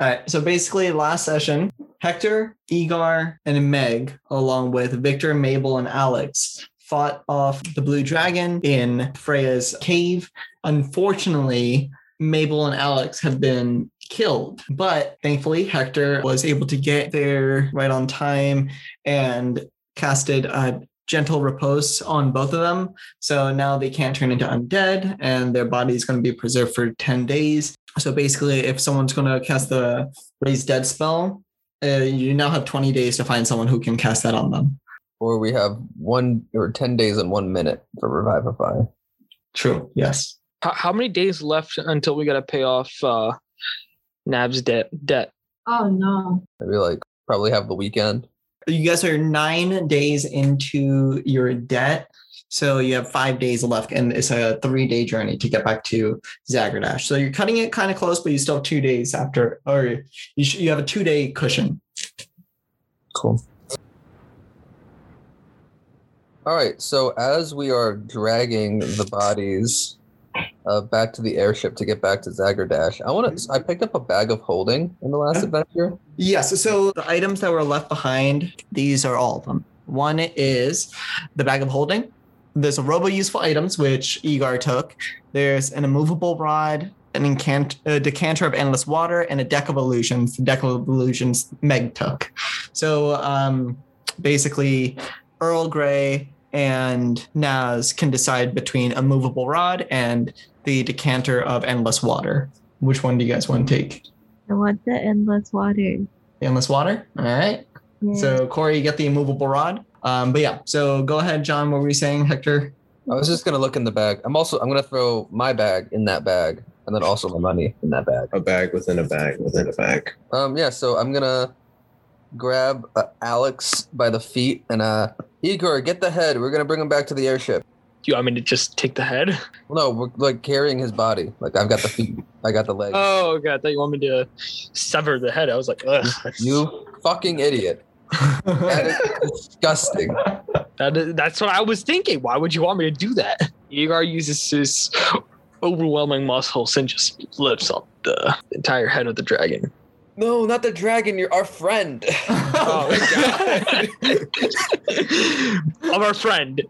All right. So basically, last session, Hector, Egar, and Meg, along with Victor, Mabel, and Alex, fought off the blue dragon in Freya's cave. Unfortunately, Mabel and Alex have been killed, but thankfully, Hector was able to get there right on time and casted a gentle repose on both of them. So now they can't turn into undead and their body is going to be preserved for 10 days. So basically, if someone's going to cast the raise dead spell, uh, you now have 20 days to find someone who can cast that on them. Or we have one or 10 days and one minute for Revivify. True. Yes. How, how many days left until we got to pay off uh, Nab's debt? Debt. Oh no. Maybe like probably have the weekend. You guys are nine days into your debt. So you have five days left, and it's a three day journey to get back to Zagardash. So you're cutting it kind of close, but you still have two days after, or you, sh- you have a two day cushion. Cool. All right. So as we are dragging the bodies uh, back to the airship to get back to Zagardash, I want to. I picked up a bag of holding in the last adventure. Yes. So the items that were left behind, these are all of them. One is the bag of holding. There's a robe of useful items, which Egar took. There's an immovable rod, an a decanter of endless water, and a deck of illusions. The deck of illusions Meg took. So um, basically, Earl Grey and Naz can decide between a movable rod and the decanter of endless water. Which one do you guys want to take? I want the endless water. The endless water. All right. Yeah. So Corey, you get the immovable rod. Um, but yeah, so go ahead, John. What were you saying, Hector? I was just gonna look in the bag. I'm also. I'm gonna throw my bag in that bag, and then also my money in that bag. A bag within a bag within a bag. Um. Yeah. So I'm gonna grab uh, Alex by the feet and uh, Igor, get the head. We're gonna bring him back to the airship. Do you want me to just take the head? No, we're like carrying his body. Like I've got the feet. I got the legs. Oh, God. I thought you want me to sever the head. I was like, ugh. You fucking idiot. That is disgusting. That is, that's what I was thinking. Why would you want me to do that? Egar uses his overwhelming muscles and just lifts up the entire head of the dragon. No, not the dragon. You're our friend. Oh, of our friend.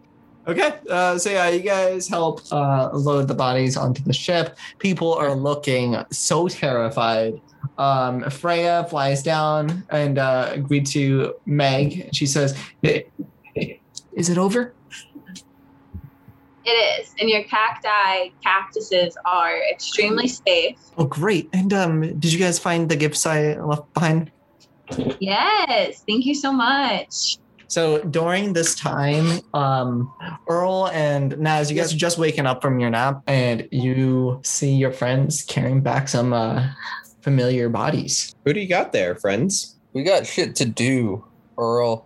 Okay, uh, so yeah, you guys help uh, load the bodies onto the ship. People are looking so terrified. Um, Freya flies down and uh, greets to Meg. She says, "Is it over?" It is. And your cacti cactuses are extremely safe. Oh, great! And um, did you guys find the gifts I left behind? Yes. Thank you so much. So during this time, um, Earl and Naz, you guys are just waking up from your nap, and you see your friends carrying back some uh, familiar bodies. Who do you got there, friends? We got shit to do, Earl.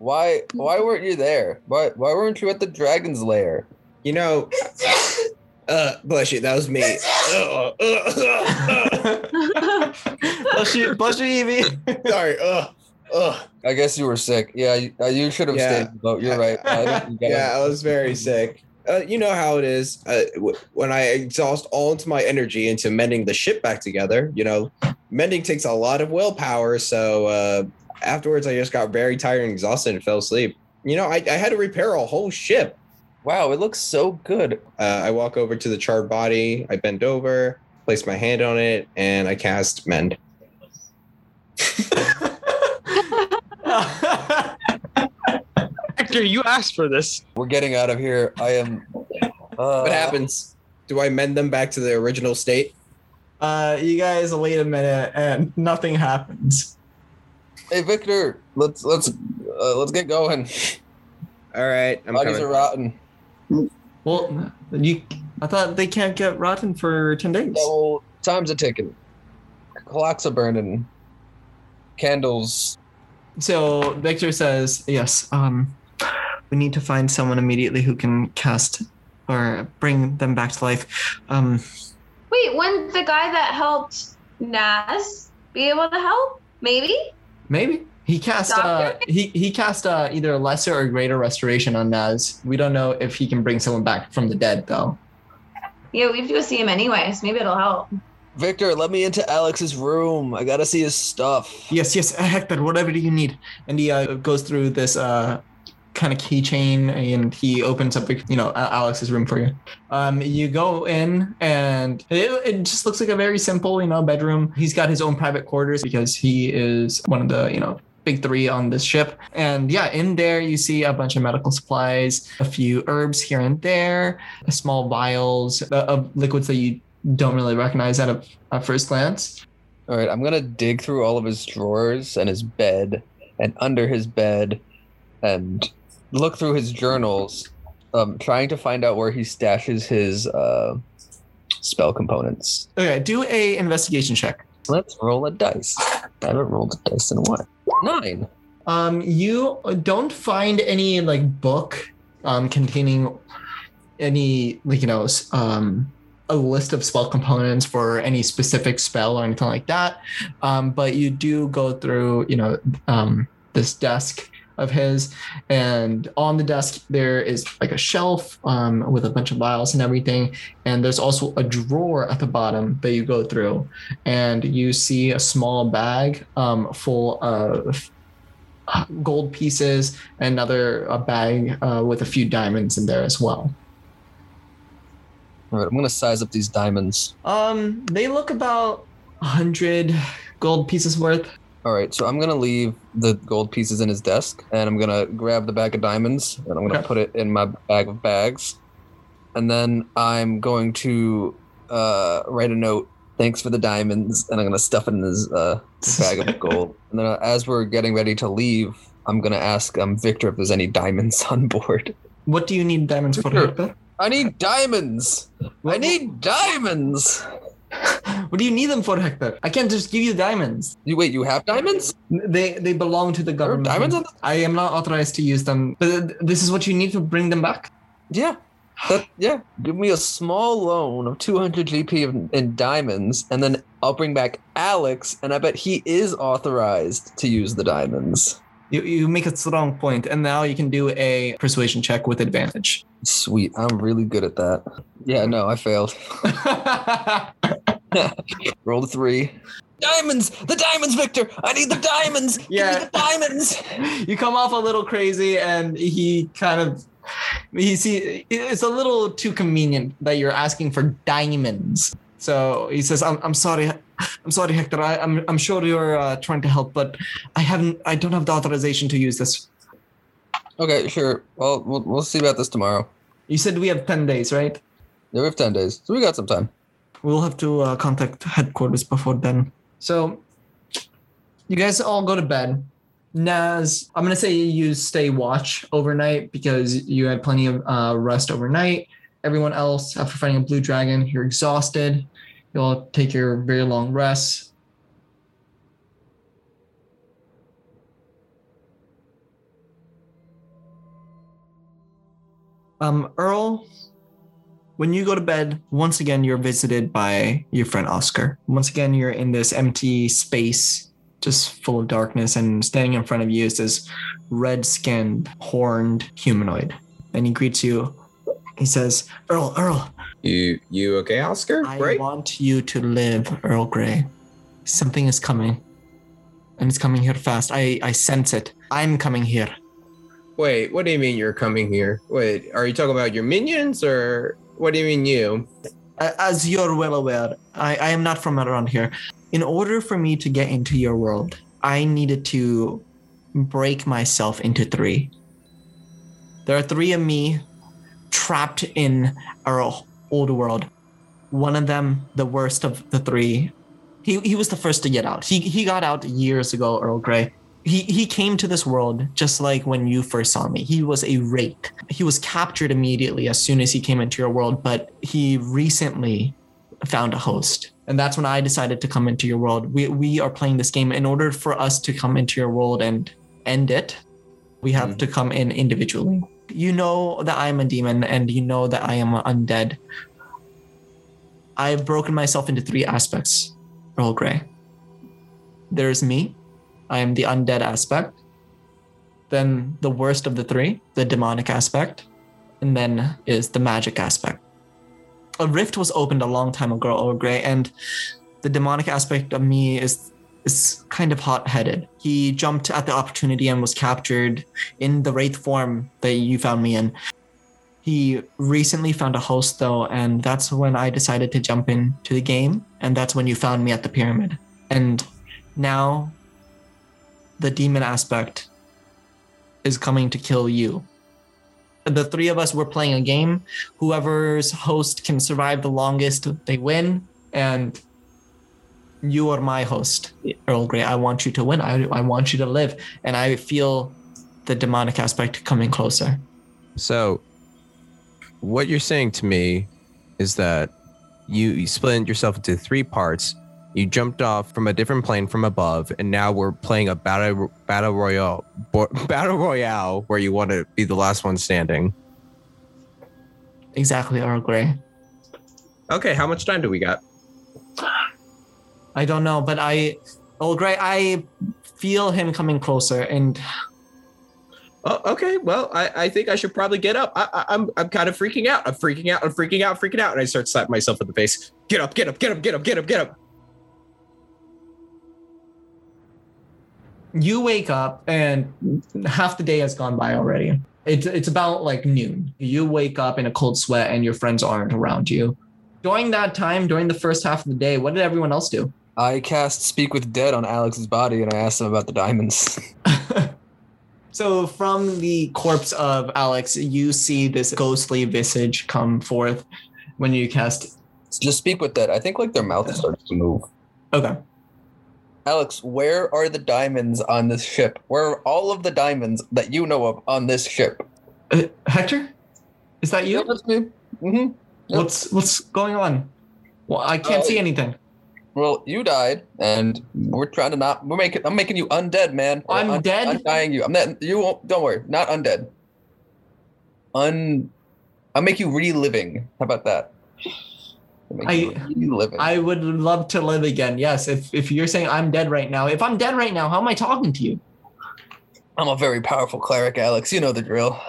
Why why weren't you there? Why why weren't you at the dragon's lair? You know, uh, bless you. That was me. Uh, uh, uh, bless you, bless you, Evie. Sorry. Uh, uh. I guess you were sick. Yeah, you, uh, you should have Yeah. stayed in the boat. You're right. I yeah, I was very sick. Uh, you know how it is. Uh, w- when I exhaust all my energy into mending the ship back together, you know, mending takes a lot of willpower. So uh, afterwards, I just got very tired and exhausted and fell asleep. You know, I, I had to repair a whole ship. Wow, it looks so good. Uh, I walk over to the charred body. I bend over, place my hand on it, and I cast mend. Hector, you asked for this. We're getting out of here. I am. Uh, What happens? Do I mend them back to the original state? uh, you guys wait a minute, and nothing happens. Hey, Victor, let's let's uh, let's get going. All right, I'm Bodies coming. are rotten. Well, you. I thought they can't get rotten for ten days. Yeah, well, time's a ticking. Clocks are burning. Candles. So Victor says, "Yes, um, we need to find someone immediately who can cast or bring them back to life. Um, Wait, wouldn't the guy that helped Naz be able to help? Maybe? maybe he cast. Uh, he he cast uh, either a lesser or greater restoration on Naz. We don't know if he can bring someone back from the dead, though. Yeah, we have to go see him anyways. Maybe it'll help. Victor, let me into Alex's room. I gotta see his stuff. Yes, yes, Hector, whatever you need? And he uh, goes through this uh, kind of keychain and he opens up, you know, Alex's room for you. Um, you go in and it, it just looks like a very simple, you know, bedroom. He's got his own private quarters because he is one of the, you know, big three on this ship. And yeah, in there you see a bunch of medical supplies, a few herbs here and there, small vials uh, of liquids that you don't really recognize that at a at first glance. All right, I'm gonna dig through all of his drawers and his bed and under his bed and look through his journals, um, trying to find out where he stashes his uh, spell components. Okay, do a investigation check. Let's roll a dice. I haven't rolled a dice in a while. Nine. Um, you don't find any like book um, containing any like you know um, a list of spell components for any specific spell or anything like that. Um, but you do go through you know um, this desk of his, and on the desk there is like a shelf um, with a bunch of vials and everything, and there's also a drawer at the bottom that you go through, and you see a small bag um, full of gold pieces, another a bag uh, with a few diamonds in there as well. All right, I'm gonna size up these diamonds. Um, they look about a hundred gold pieces worth. All right, so I'm gonna leave the gold pieces in his desk, and I'm gonna grab the bag of diamonds, and I'm gonna Okay. put it in my bag of bags, and then I'm going to uh, write a note. Thanks for the diamonds, and I'm gonna stuff it in his uh, bag of gold. And then uh, as we're getting ready to leave, I'm gonna ask um, Victor if there's any diamonds on board. What do you need diamonds for? I need diamonds. I need diamonds. What do you need them for, Hector? I can't just give you diamonds. You wait. You have diamonds? They they belong to the government. diamonds on I am not authorized to use them. But this is what you need to bring them back. Yeah. That, yeah. Give me a small loan of 200 GP in, in diamonds, and then I'll bring back Alex, and I bet he is authorized to use the diamonds. You you make a strong point, and now you can do a persuasion check with advantage. Sweet. I'm really good at that. Yeah, no, I failed. Rolled a three. Diamonds! The diamonds, Victor! I need the diamonds! Yeah. Give me the diamonds! you come off a little crazy and he kind of he see it's a little too convenient that you're asking for diamonds so he says i'm, I'm sorry i'm sorry hector I, i'm i'm sure you're uh, trying to help but i haven't i don't have the authorization to use this Okay, sure. Well, we'll, we'll see about this tomorrow. you said we have 10 days right Yeah, we have 10 days, so we got some time. we'll have to uh, contact headquarters before then so you guys all go to bed Naz, I'm gonna say you stay watch overnight because you had plenty of uh, rest overnight. Everyone else, after fighting a blue dragon, you're exhausted. You'll take your very long rest. Um, Earl, when you go to bed, once again you're visited by your friend Oscar. Once again, you're in this empty space just full of darkness, and standing in front of you is this red skinned, horned humanoid. And he greets you. He says, Earl, Earl, You you okay, Oscar? I right? want you to live, Earl Grey. Something is coming. And it's coming here fast. I, I sense it. I'm coming here. Wait, what do you mean you're coming here? Wait, are you talking about your minions or what do you mean you? As you're well aware, I, I am not from around here. In order for me to get into your world, I needed to break myself into three. There are three of me trapped in our old world. One of them, the worst of the three, he, he was the first to get out. He, he got out years ago, Earl Grey. He, he came to this world just like when you first saw me. He was a wraith. He was captured immediately as soon as he came into your world, but he recently found a host. And that's when I decided to come into your world. We, we are playing this game. In order for us to come into your world and end it, we have Mhm. to come in individually. You know that I am a demon and you know that I am undead. I've broken myself into three aspects, Earl Grey. There's me, I am the undead aspect. Then the worst of the three, the demonic aspect. And then is the magic aspect. A rift was opened a long time ago, Earl Grey, and the demonic aspect of me is is kind of hot-headed. He jumped at the opportunity and was captured in the wraith form that you found me in. He recently found a host though, and that's when I decided to jump into the game, and that's when you found me at the pyramid. And now the demon aspect is coming to kill you. The three of us were playing a game. Whoever's host can survive the longest, they win. And you are my host, Earl Grey. I want you to win. I, I want you to live. And I feel the demonic aspect coming closer. So, what you're saying to me is that you, you split yourself into three parts. You jumped off from a different plane from above, and now we're playing a battle battle royale bo- battle royale where you want to be the last one standing. Exactly, Earl Grey. Okay, how much time do we got? I don't know, but I, oh, Earl Grey, I feel him coming closer. And Oh, okay. Well, I, I think I should probably get up. I, I, I'm I'm kind of freaking out. I'm freaking out. I'm freaking out. Freaking out. And I start slapping myself in the face. Get up. Get up. Get up. Get up. Get up. Get up. you wake up, and half the day has gone by already. It's, it's about like noon. You wake up in a cold sweat, and your friends aren't around you. During that time, during the first half of the day, what did everyone else do? I cast Speak with Dead on Alex's body and I asked him about the diamonds. so from the corpse of Alex, you see this ghostly visage come forth when you cast. Just speak with Dead. I think like their mouth starts to move. Okay. Alex, where are the diamonds on this ship? Where are all of the diamonds that you know of on this ship? Uh, Hector, is that you? Yeah, that's me. hmm What's what's going on? Well, I can't Uh, see anything. Well, you died, and we're trying to not. We're making. I'm making you undead, man. I'm dead? Undying you. I'm not. You won't. Don't worry. Not undead. Un. I'll make you reliving. How about that? I- reliving. I would love to live again. Yes, if if you're saying I'm dead right now, if I'm dead right now, how am I talking to you? I'm a very powerful cleric, Alex. You know the drill.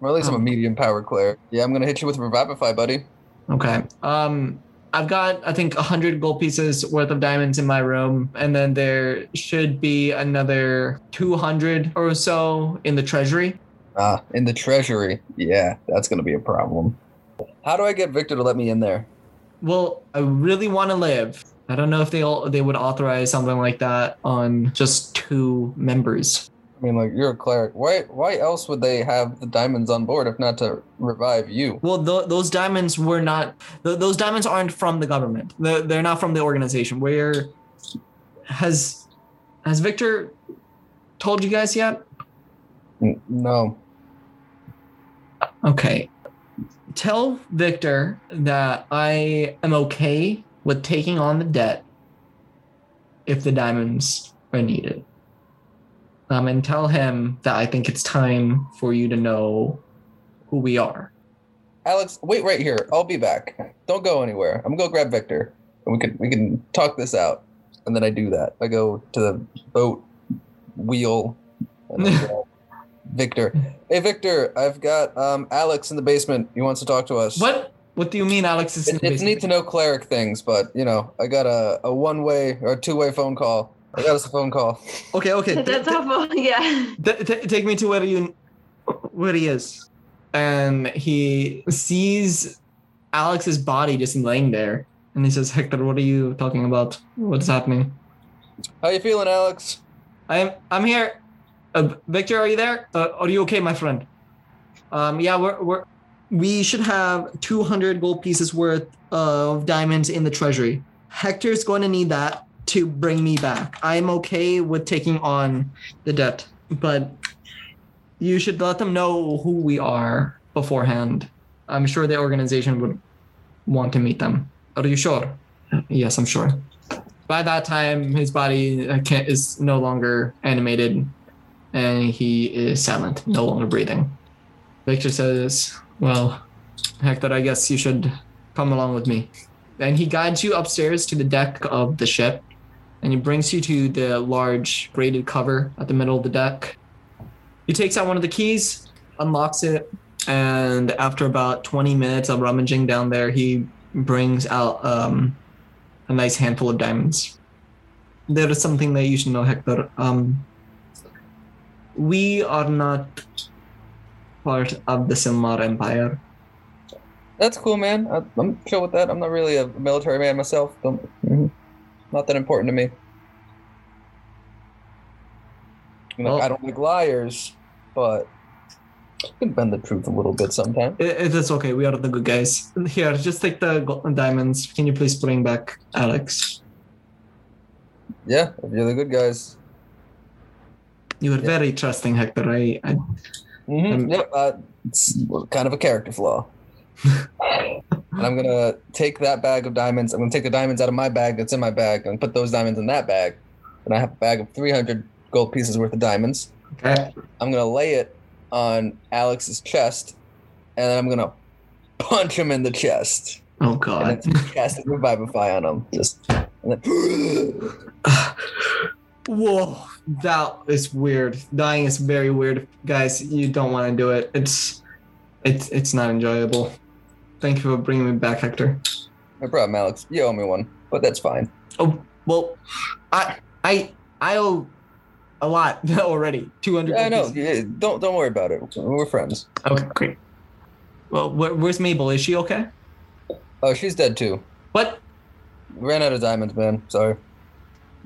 Or at least I'm a Oh. medium power cleric. Yeah, I'm gonna hit you with Revivify, buddy. Okay. Um, I've got I think hundred gold pieces worth of diamonds in my room, and then there should be another two hundred or so in the treasury. Ah, in the treasury. Yeah, that's gonna be a problem. How do I get Victor to let me in there? Well, I really want to live. I don't know if they all they would authorize something like that on just two members. I mean, like you're a cleric. Why? Why else would they have the diamonds on board if not to revive you? Well, th- those diamonds were not. Th- those diamonds aren't from the government. They're, they're not from the organization. Where has has Victor told you guys yet? No. Okay. Tell Victor that I am okay with taking on the debt if the diamonds are needed. Um, and tell him that I think it's time for you to know who we are. Alex, wait right here. I'll be back. Don't go anywhere. I'm gonna go grab Victor, and we can we can talk this out. And then I do that. I go to the boat wheel. And Victor. Hey Victor, I've got um Alex in the basement. He wants to talk to us. What? What do you mean, Alex? Is in It, it's neat to know cleric things, but you know, I got a, a one way or two way phone call. I got us a phone call. Okay, okay. That's T- awful. Yeah. t- t- take me to where you, where he is, and he sees Alex's body just laying there, and he says, "Hector, what are you talking about? What's happening?" How you feeling, Alex? I'm I'm here. Uh, Victor, are you there? Uh, are you okay, my friend? Um, yeah, we're we're we should have 200 gold pieces worth of diamonds in the treasury. Hector's going to need that to bring me back. I'm okay with taking on the debt, but you should let them know who we are beforehand. I'm sure the organization would want to meet them. Are you sure? Yes, I'm sure. By that time, his body uh, is no longer animated and he is silent, no longer breathing. Victor says, Well, Hector, I guess you should come along with me. And he guides you upstairs to the deck of the ship and he brings you to the large braided cover at the middle of the deck. He takes out one of the keys, unlocks it, and after about 20 minutes of rummaging down there, he brings out um, a nice handful of diamonds. There is something that you should know, Hector. Um, we are not part of the Silmar Empire. That's cool, man. I, I'm chill with that. I'm not really a military man myself. Mhm. Not that important to me. You Well- I don't like liars, but I can bend the truth a little bit sometimes. It, it is okay. We are the good guys. Here, just take the diamonds. Can you please bring back Alex? Yeah, if you're the good guys. You are Yeah. very trusting, Hector. I, I Mm-hmm. Yep, uh, it's kind of a character flaw. and I'm gonna take that bag of diamonds. I'm gonna take the diamonds out of my bag that's in my bag and put those diamonds in that bag. And I have a bag of 300 gold pieces worth of diamonds. okay. I'm gonna lay it on Alex's chest, and then I'm gonna punch him in the chest, Oh God. then cast a revivify on him. Just and then Whoa, that is weird. Dying is very weird, guys. You don't want to do it. It's, it's, it's not enjoyable. Thank you for bringing me back, Hector. no problem, Alex. You owe me one, but that's fine. Oh well, I, I, I owe a lot already. Two hundred. I know. Yeah, Don't don't worry about it. We're friends. Okay, great. Well, where, where's Mabel? Is she okay? Oh, she's dead too. What? Ran out of diamonds, man. Sorry.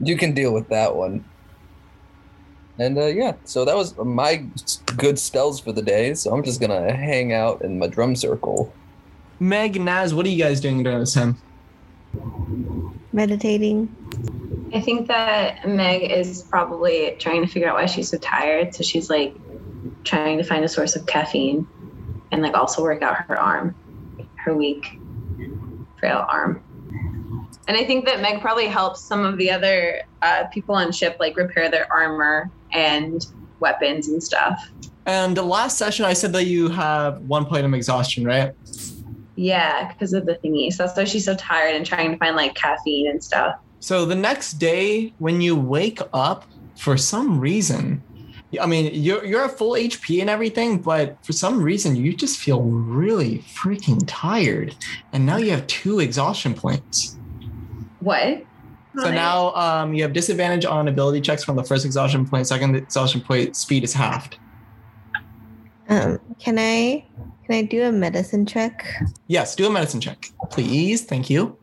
You can deal with that one. And uh, yeah, so that was my good spells for the day. So I'm just gonna hang out in my drum circle. Meg, Naz, what are you guys doing during this time? Meditating. I think that Meg is probably trying to figure out why she's so tired. So she's like trying to find a source of caffeine and like also work out her arm, her weak, frail arm. And I think that Meg probably helps some of the other uh, people on ship like repair their armor and weapons and stuff. And the last session, I said that you have one point of exhaustion, right? Yeah, because of the thingy. So that's why she's so tired and trying to find like caffeine and stuff. So the next day, when you wake up, for some reason, I mean, you're you're at full HP and everything, but for some reason, you just feel really freaking tired, and now you have two exhaustion points. What? So now um, you have disadvantage on ability checks from the first exhaustion point. Second exhaustion point, speed is halved. Um, can I can I do a medicine check? Yes, do a medicine check, please. Thank you.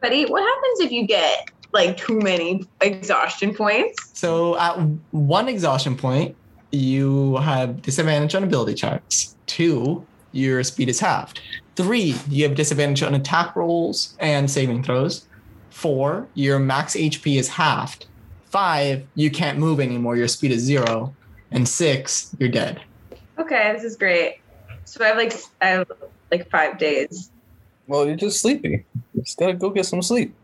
Buddy, what happens if you get like too many exhaustion points? So at one exhaustion point, you have disadvantage on ability checks. Two, your speed is halved. Three, you have disadvantage on attack rolls and saving throws. Four, your max HP is halved. Five, you can't move anymore. Your speed is zero. And six, you're dead. Okay, this is great. So I have like I have like five days. Well, you're just sleepy. Just gotta go get some sleep.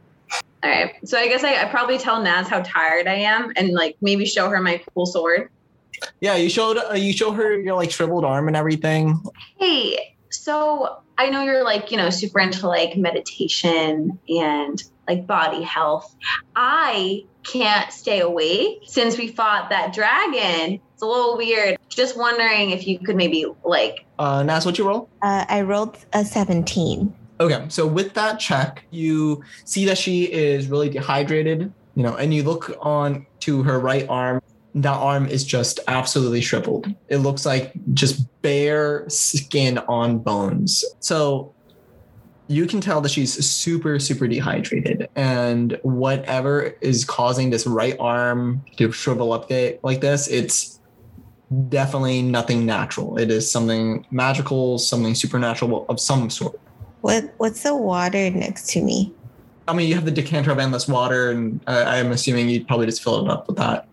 All right. So I guess I, I probably tell Naz how tired I am and like maybe show her my cool sword. Yeah, you showed uh, you show her your like shriveled arm and everything. Hey, so I know you're like, you know, super into like meditation and like body health. I can't stay awake since we fought that dragon. It's a little weird. Just wondering if you could maybe like Uh, Naz, what you roll? Uh, I rolled a 17. Okay, so with that check, you see that she is really dehydrated, you know, and you look on to her right arm. That arm is just absolutely shriveled. It looks like just bare skin on bones. So you can tell that she's super, super dehydrated. And whatever is causing this right arm to shrivel up like this, it's definitely nothing natural. It is something magical, something supernatural of some sort. What what's the water next to me? I mean, you have the decanter of endless water, and uh, I'm assuming you'd probably just fill it up with that.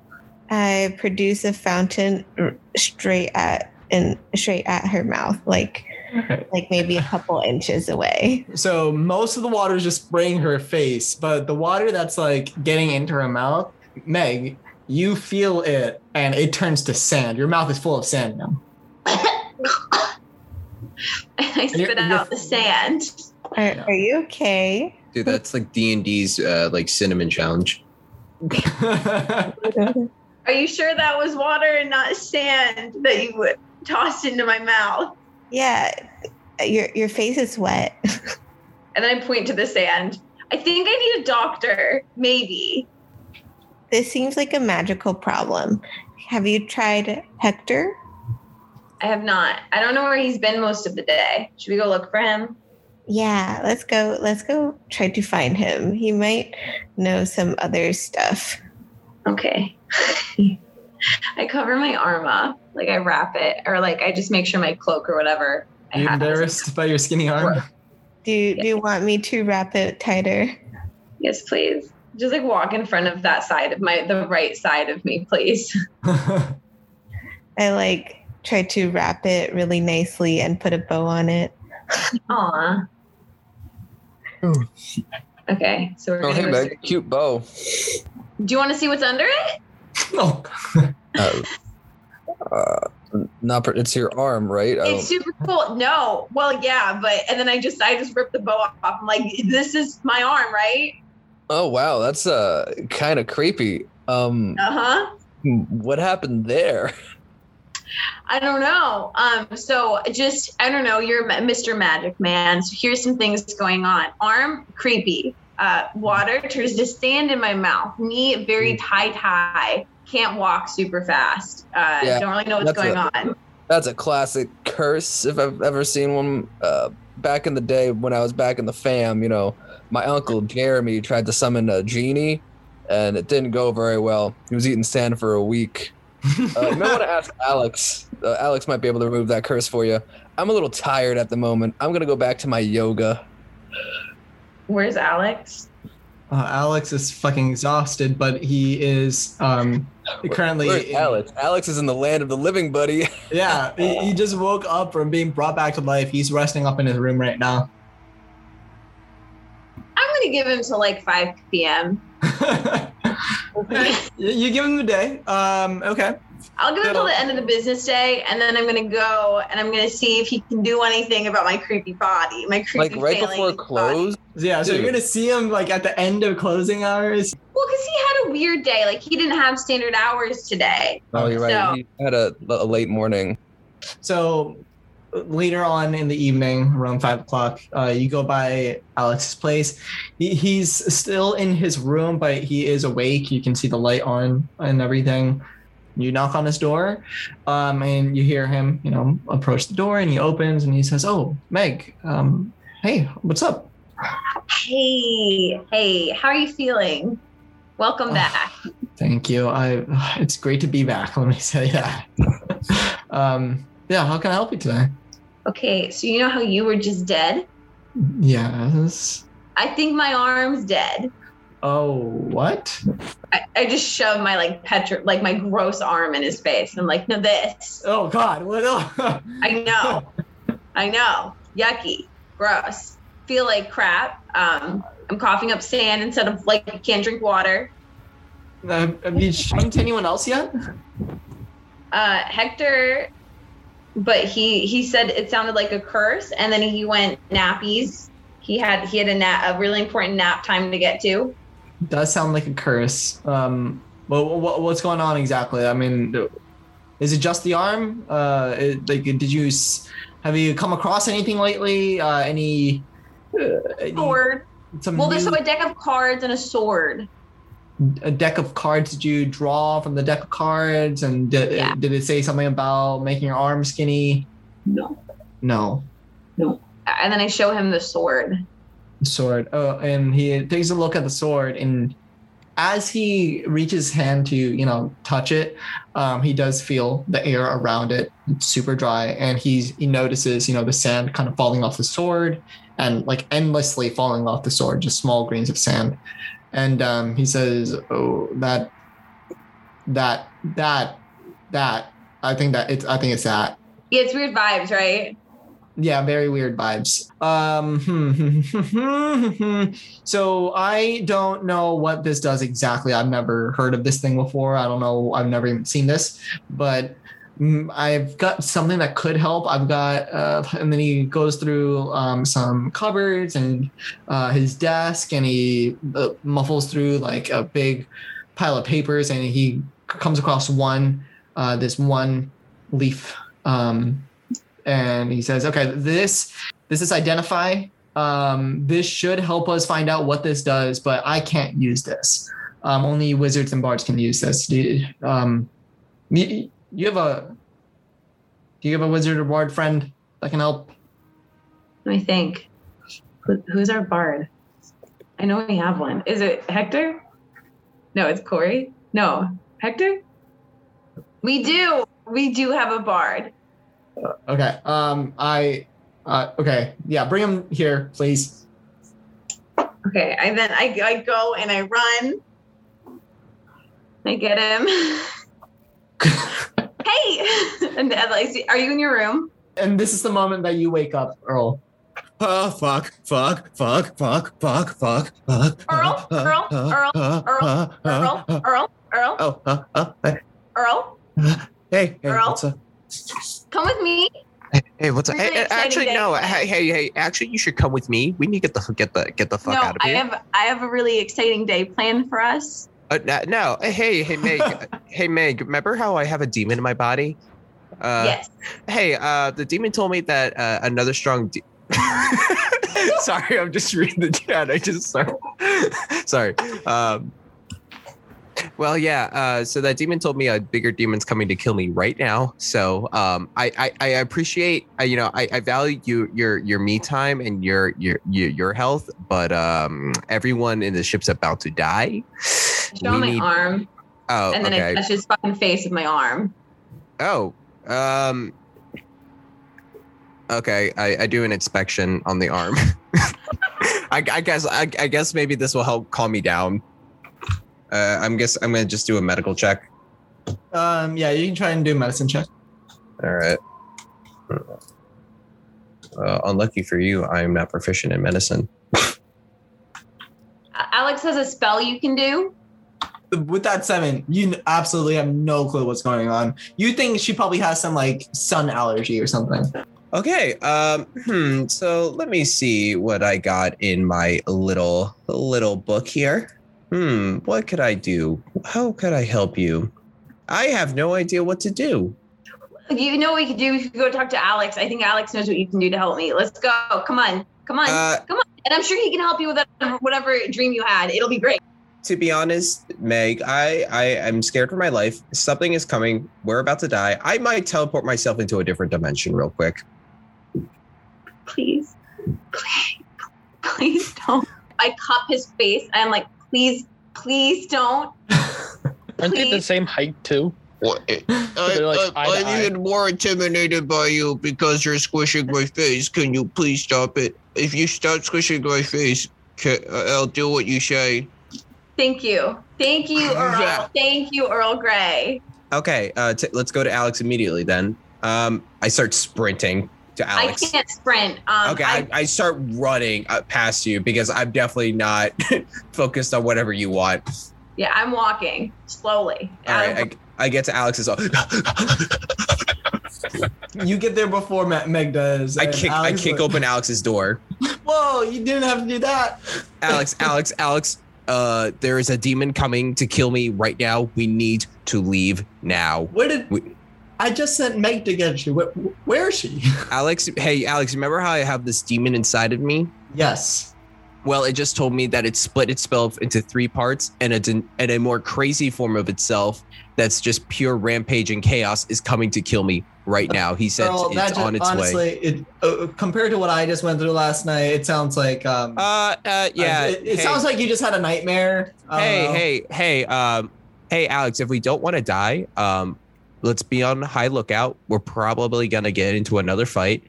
I produce a fountain r- straight at and straight at her mouth, like like maybe a couple inches away. So most of the water is just spraying her face, but the water that's like getting into her mouth, Meg, you feel it, and it turns to sand. Your mouth is full of sand now. And I you're- spit you're- out the sand. Are, are you okay? Dude, that's like D and D's uh, like cinnamon challenge. Are you sure that was water and not sand that you would tossed into my mouth? yeah, your your face is wet. And then I point to the sand. I think I need a doctor. Maybe. This seems like a magical problem. Have you tried Hector? I have not. I don't know where he's been most of the day. Should we go look for him? Yeah, let's go. Let's go try to find him. He might know some other stuff. Okay. I cover my arm up, like I wrap it, or like I just make sure my cloak or whatever. Are you have is- embarrassed by your skinny arm? Do you, do you want me to wrap it tighter? Yes, please. Just like walk in front of that side of my, the right side of me, please. I like try to wrap it really nicely and put a bow on it. Aw. Okay, so we're Oh, gonna hey, go Meg, cute bow. Do you want to see what's under it? no. Uh, uh, not per- it's your arm, right? It's super cool. No, well, yeah, but and then I just I just ripped the bow off. I'm like, this is my arm, right? Oh wow, that's uh kind of creepy. Um, Uh huh. what happened there? I don't know. Um, so just I don't know. You're Mr. Magic Man. So here's some things going on. Arm creepy. Uh, water turns to sand in my mouth. Knee very tight high. Can't walk super fast. Uh, Yeah, don't really know what's going a- on. That's a classic curse if I've ever seen one. Uh, back in the day when I was back in the fam, you know, my uncle Jeremy tried to summon a genie, and it didn't go very well. He was eating sand for a week. Uh, you might want to ask Alex. Uh, Alex might be able to remove that curse for you. I'm a little tired at the moment. I'm gonna go back to my yoga. Where's Alex? Uh, Alex is fucking exhausted, but he is um, currently. Where's Alex? Alex is in the land of the living, buddy. Yeah, he, he just woke up from being brought back to life. He's resting up in his room right now. I'm gonna give him till like 5 p.m. you you give him the day. Um, okay. I'll give him till the end of the business day, and then I'm gonna go and I'm gonna see if he can do anything about my creepy body, my creepy Like right failing before body. close. Yeah, so you're gonna see him like at the end of closing hours. Well, because he had a weird day. Like he didn't have standard hours today. Oh, you're right. He had a, a late morning. So later on in the evening, around five o'clock, uh, you go by Alex's place. He, he's still in his room, but he is awake. You can see the light on and everything. You knock on his door, um, and you hear him, you know, approach the door, and he opens and he says, "Oh, Meg, um, hey, what's up?" Hey, hey, how are you feeling? Welcome Oh. back. Thank you. I. It's great to be back. Let me say that. um, yeah. How can I help you today? Okay, so you know how you were just dead? Yes. I think my arm's dead. Oh, what? I, I just shoved my like petro like my gross arm in his face. I'm like, no, this. Oh God! What? I know. I know. Yucky. Gross. Feel like crap. Um, I'm coughing up sand instead of like can't drink water. Uh, have you shown to anyone else yet? Uh, Hector, but he he said it sounded like a curse, and then he went nappies. He had he had a nap a really important nap time to get to. Does sound like a curse. Um, well, what, what's going on exactly? I mean, is it just the arm? Uh, it, like, did you have you come across anything lately? Uh, any? Uh, any- Sword. some Well, there's so a deck of cards and a sword. A deck of cards did you draw from the deck of cards? And did, Yeah. did it say something about making your arm skinny? No. no. No. And then I show him the sword. sword. Oh and he takes a look at the sword and as he reaches hand to you know touch it um, he does feel the air around it. It's super dry and he's he notices you know the sand kind of falling off the sword and like endlessly falling off the sword just small grains of sand and um, he says oh that that that that i think that it's i think it's that Yeah, it's weird vibes, right? yeah, very weird vibes. Um, so I don't know what this does exactly. I've never heard of this thing before. I don't know. I've never even seen this, but I've got something that could help. I've got, uh, and then he goes through um, some cupboards and uh, his desk, and he uh, muffles through like a big pile of papers, and he comes across one, uh, this one leaf. Um, and he says, "Okay, this this is identify Um, this should help us find out what this does, but I can't use this. Um, only wizards and bards can use this. Um, you have a do you have a wizard or bard friend that can help? Let me think. Who, who's our bard? I know we have one. Is it Hector? No, it's Corey. No, Hector. We do. We do have a bard. Okay. Um, I. Uh, okay. Yeah. Bring him here, please. Okay, I then I, I go and I run. I get him. hey, and then I see, are you in your room? And this is the moment that you wake up, Earl. Oh fuck, fuck, fuck, fuck, fuck, fuck, fuck. Earl, Earl, Earl, Earl, Earl, Earl, Earl, Oh, uh, uh, hey, Earl, hey, hey, Earl? what's up? come with me. Hey, hey, what's up? Hey, actually, exciting no. Hey, hey, hey. Actually, you should come with me. We need to get the get the get the fuck no, out of here. I have I have a really exciting day planned for us. Uh, no, no. Hey, hey, Meg. hey, Meg. Remember how I have a demon in my body? Uh, yes. Hey, uh, the demon told me that uh, another strong. De- sorry, I'm just reading the chat. I just sorry. sorry. Um, well, yeah. Uh, so that demon told me a bigger demon's coming to kill me right now. So um, I, I I appreciate I, you know I, I value you, your your me time and your your your, your health, but um, everyone in the ship's about to die. Show him We my need- arm, Oh, and then okay. I touch his fucking face with my arm. Oh, um, okay. I, I do an inspection on the arm. I, I guess I, I guess maybe this will help calm me down. Uh, I'm guess I'm gonna just do a medical check. Um, yeah, you can try and do a medicine check. All right. Uh, unlucky for you, I'm not proficient in medicine. Alex has a spell you can do. With that seven, you absolutely have no clue what's going on. You think she probably has some like sun allergy or something. Okay. Um. Hmm. So let me see what I got in my little little book here. Hmm. What could I do? How could I help you? I have no idea what to do. You know what we could do? We could go talk to Alex. I think Alex knows what you can do to help me. Let's go. Come on. Come on. Uh, Come on. And I'm sure he can help you with whatever, whatever dream you had. It'll be great. To be honest, Meg, I I am scared for my life. Something is coming. We're about to die. I might teleport myself into a different dimension real quick. Please. Please. Please don't. I cup his face. I'm like, please, please don't. Aren't they the same height too? What? I, like I, I'm eye. even more intimidated by you because you're squishing my face. Can you please stop it? If you stop squishing my face, ca- I'll do what you say. Thank you. Thank you, Earl. Yeah. Thank you, Earl Grey. Okay. Uh. T- let's go to Alex immediately then. Um. I start sprinting to Alex. I can't sprint. Um, Okay, I, I, I start running uh, past you because I'm definitely not focused on whatever you want. yeah, I'm walking slowly. All right, I, I get to Alex's. You get there before Ma- Meg does. I and kick. I kick like, open Alex's door. Whoa! You didn't have to do that. Alex, Alex, Alex. Uh, there is a demon coming to kill me right now. We need to leave now. Where did We- I just sent Meg to get you? Where, where is she? Alex, hey, Alex, remember how I have this demon inside of me? yes. Well, it just told me that it split its spell into three parts, and a and a more crazy form of itself that's just pure rampage and chaos is coming to kill me right now. He said Earl, that it's just- on its way. honestly, it uh, compared to what I just went through last night, it sounds like um. Uh, uh, yeah. it, it hey, sounds like you just had a nightmare. I Hey, hey, hey, um, hey, Alex. If we don't want to die, um, let's be on high lookout. We're probably gonna get into another fight.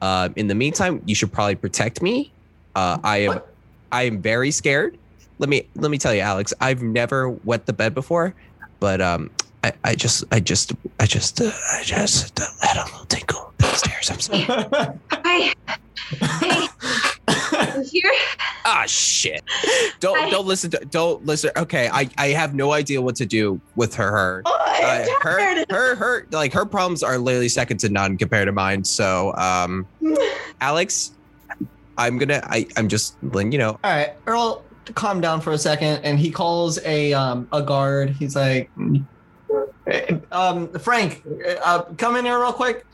Um, in the meantime, you should probably protect me. Uh, I am, What? I am very scared. Let me let me tell you, Alex. I've never wet the bed before, but um, I, I just, I just, I just, uh, I just uh, had a little tinkle downstairs. I'm sorry. Hey, hey, here. ah, shit. Don't I- don't listen to don't listen. Okay, I I have no idea what to do with her. her. Oh, uh, her, her, her, like her problems are literally second to none compared to mine. So, um, Alex, I'm gonna, I, I'm just you know. All right, Earl, calm down for a second, and he calls a um a guard. He's like, "Eh, um, Frank, uh, come in here real quick.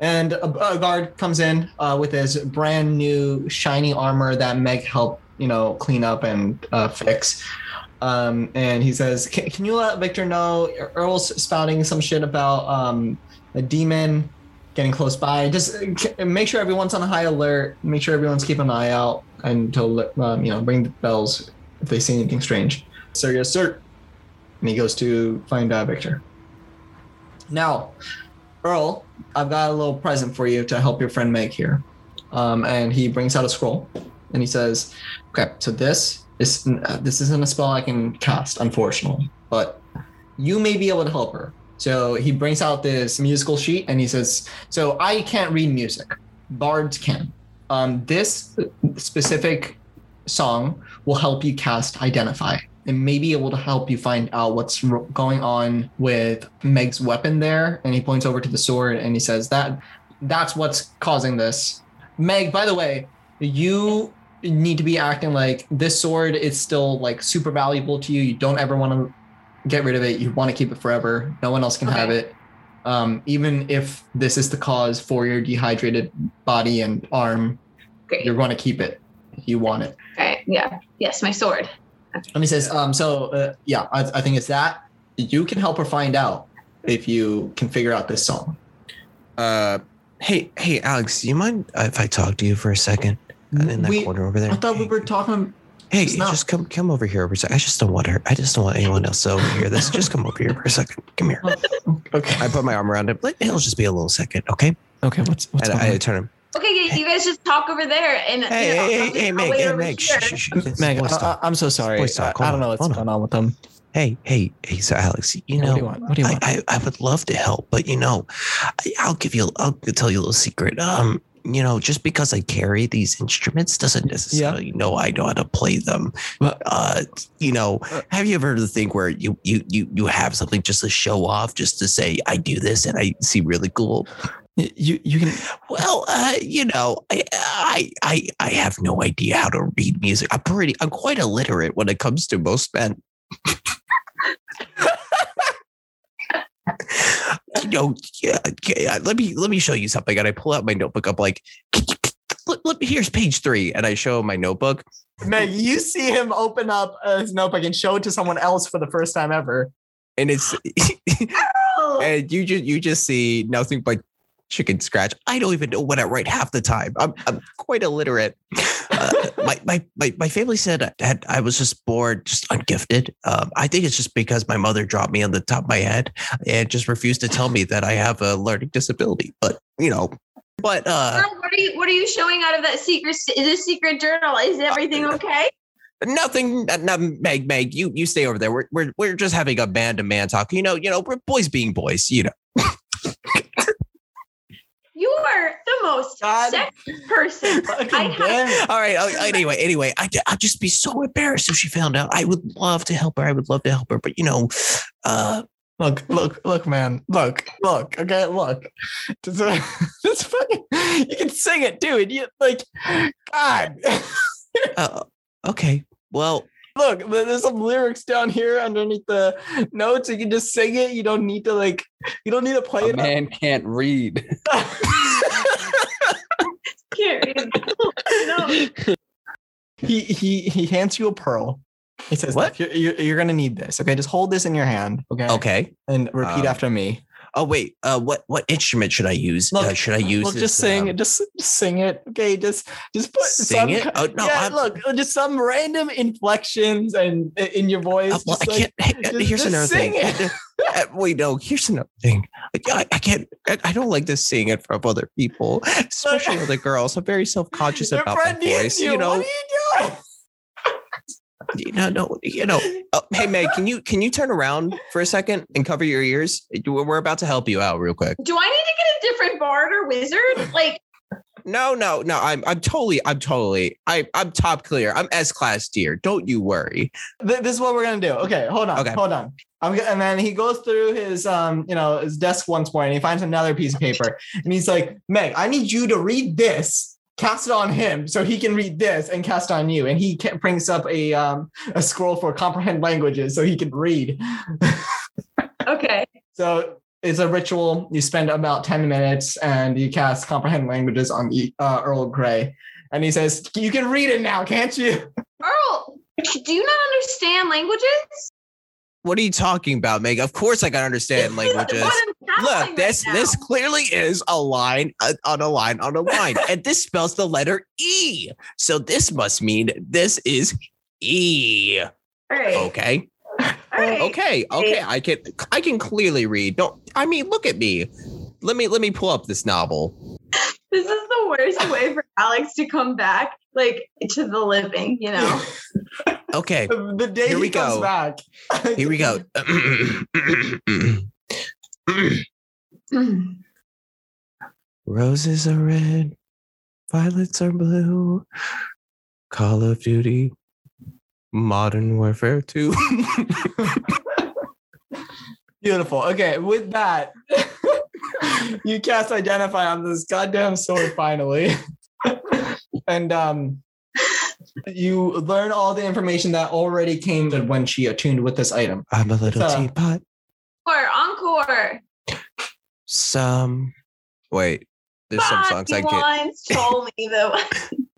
And a, a guard comes in uh, with his brand new shiny armor that Meg helped, you know, clean up and uh, fix. Um, and he says, can, "Can you let Victor know Earl's spouting some shit about um, a demon getting close by? Just uh, make sure everyone's on high alert. Make sure everyone's keeping an eye out and to um, you know bring the bells if they see anything strange." Sir, yes, sir. And he goes to find uh, Victor. Now, Earl, I've got a little present for you to help your friend Meg here. Um, and he brings out a scroll, and he says, "Okay, so this is uh, this isn't a spell I can cast, unfortunately, but you may be able to help her." So he brings out this musical sheet, and he says, "So I can't read music, bards can. Um, this specific song will help you cast Identify." And may be able to help you find out what's going on with Meg's weapon there. And he points over to the sword and he says that that's what's causing this. Meg, by the way, you need to be acting like this sword is still like super valuable to you. You don't ever want to get rid of it. You want to keep it forever. No one else can have it. Um, even if this is the cause for your dehydrated body and arm, Great. you're going to keep it. You want it. Okay. Yeah. Yes, my sword. And he says, um, so uh, yeah, I, I think it's that. You can help her find out if you can figure out this song. Uh, hey, hey, Alex, do you mind if I talk to you for a second in that We- corner over there? I thought we were talking. Hey, just just come, come over here. For a sec. I just don't want her. I just don't want anyone else to overhear this. Just come over here for a second. Come here. Okay. I put my arm around him. Like, It'll just be a little second, okay? Okay. What's what's And going I on? turn him. Okay, you guys just talk over there and Hey, you know, hey, I'll hey, hey, Meg, hey, Meg, shh, shh, shh. Meg, I, am so sorry. Voice talk. I, I don't know what's hold going on with them. Hey, hey, hey, so Alex, you what know, do you want? What do you I, want? I, I would love to help, but you know, I, I'll give you, I'll tell you a little secret. Um, you know, just because I carry these instruments doesn't necessarily know I know how to play them. But- Uh, you know, have you ever heard of the thing where you you you you have something just to show off, just to say I do this and I seem really cool? Y- you you can. Well, uh, you know, I, I I I have no idea how to read music. I'm pretty, I'm quite illiterate when it comes to most men. you know, yeah, yeah, let me let me show you something. And I pull out my notebook. I'm like, look, look, here's page three, and I show him my notebook. Meg, you see him open up uh, his notebook and show it to someone else for the first time ever. and it's and you just you just see nothing but chicken scratch. I don't even know what I write half the time. I'm I'm quite illiterate. Uh, my, my my my family said that I was just born just ungifted. Um, I think it's just because my mother dropped me on the top of my head and just refused to tell me that I have a learning disability. But you know, but uh, Girl, what are you what are you showing out of that secret this secret journal? Is everything okay? nothing. Not, Meg, Meg, you you stay over there. We're we're we're just having a man to man talk. You know, you know, we're boys being boys. You know. You are the most God. sex person. I have. All right. uh, Anyway, anyway, I, I'd just be so embarrassed if she found out. I would love to help her. I would love to help her, but you know, uh, Look, look, look, man. Look, look. Okay, look. This, uh, this fucking. You can sing it, dude. You like, God. uh okay. Well, look, there's some lyrics down here underneath the notes. You can just sing it. You don't need to like. You don't need to play A it. man can't read. can't read. No. he he he hands you a pearl. He says, What? You're, you're, you're gonna need this. Okay, just hold this in your hand. Okay. okay. And repeat Um, after me. Oh wait. Uh, what what instrument should I use? uh, should I use? Look, this, just sing. um, just, just sing it. Okay. Just just put Sing some. it? Oh, no, yeah. I'm- look, uh, just some random inflections and in your voice. uh, well, I like- can't. hey, uh, just- here's just another sing thing. it. Uh, wait, no. Here's another thing. I, I can't. I, I don't like to sing it from other people, especially other girls. I'm very self conscious about my voice. you. You know. What are you doing? You know, no, you know. Oh, hey, Meg, can you can you turn around for a second and cover your ears? We're we're about to help you out real quick. Do I need to get a different bard or wizard? Like, No, no, no. I'm I'm totally, I'm totally, I I'm top clear. I'm S class tier. Don't you worry. Th- this is what we're gonna do. Okay, hold on. Okay. Hold on. I'm go- and then he goes through his um, you know, his desk once more and he finds another piece of paper and he's like, Meg, I need you to read this, cast it on him so he can read this and cast on you. And he ca- brings up a um a scroll for comprehend languages so he can read. okay. So it's a ritual. You spend about 10 minutes and you cast comprehend languages on E- uh, Earl Grey. And he says, You can read it now, can't you? Earl, do you not understand languages? What are you talking about, Meg? Of course I can understand languages. What I'm Look, tackling this right this clearly is a line uh, on a line on a line, and this spells the letter E. So this must mean this is E. All right. Okay, All right. okay, okay. I can I can clearly read. Don't I mean look at me. Let me let me pull up this novel. This is the worst way for Alex to come back, like to the living, you know? Okay, The, the day Here he we comes go. back. here we go. Roses are red, violets are blue. Call of Duty, Modern Warfare 2. Beautiful. Okay, with that, you cast identify on this goddamn sword finally. and um you learn all the information that already came when she attuned with this item. I'm a little teapot. Or encore. Some. Wait, there's some songs I you can't. once told me though.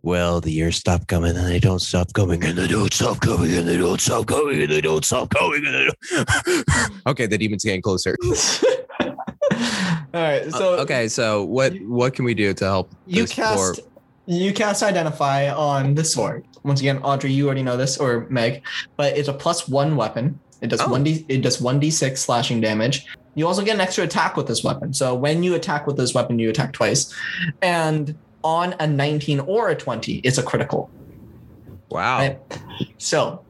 Well, the years stop coming and they don't stop coming and they don't stop coming and they don't stop coming and they don't stop coming and they don't. okay, the demon's getting closer. all right, so Uh, okay, so what what can we do to help? you this poor- cast you cast identify on the sword. Once again, Audrey, you already know this, or Meg, but it's a plus one weapon. It does Oh. one d it does one d six slashing damage. You also get an extra attack with this weapon. So when you attack with this weapon, you attack twice. And on a 19 or a 20, it's a critical. Wow. Right? So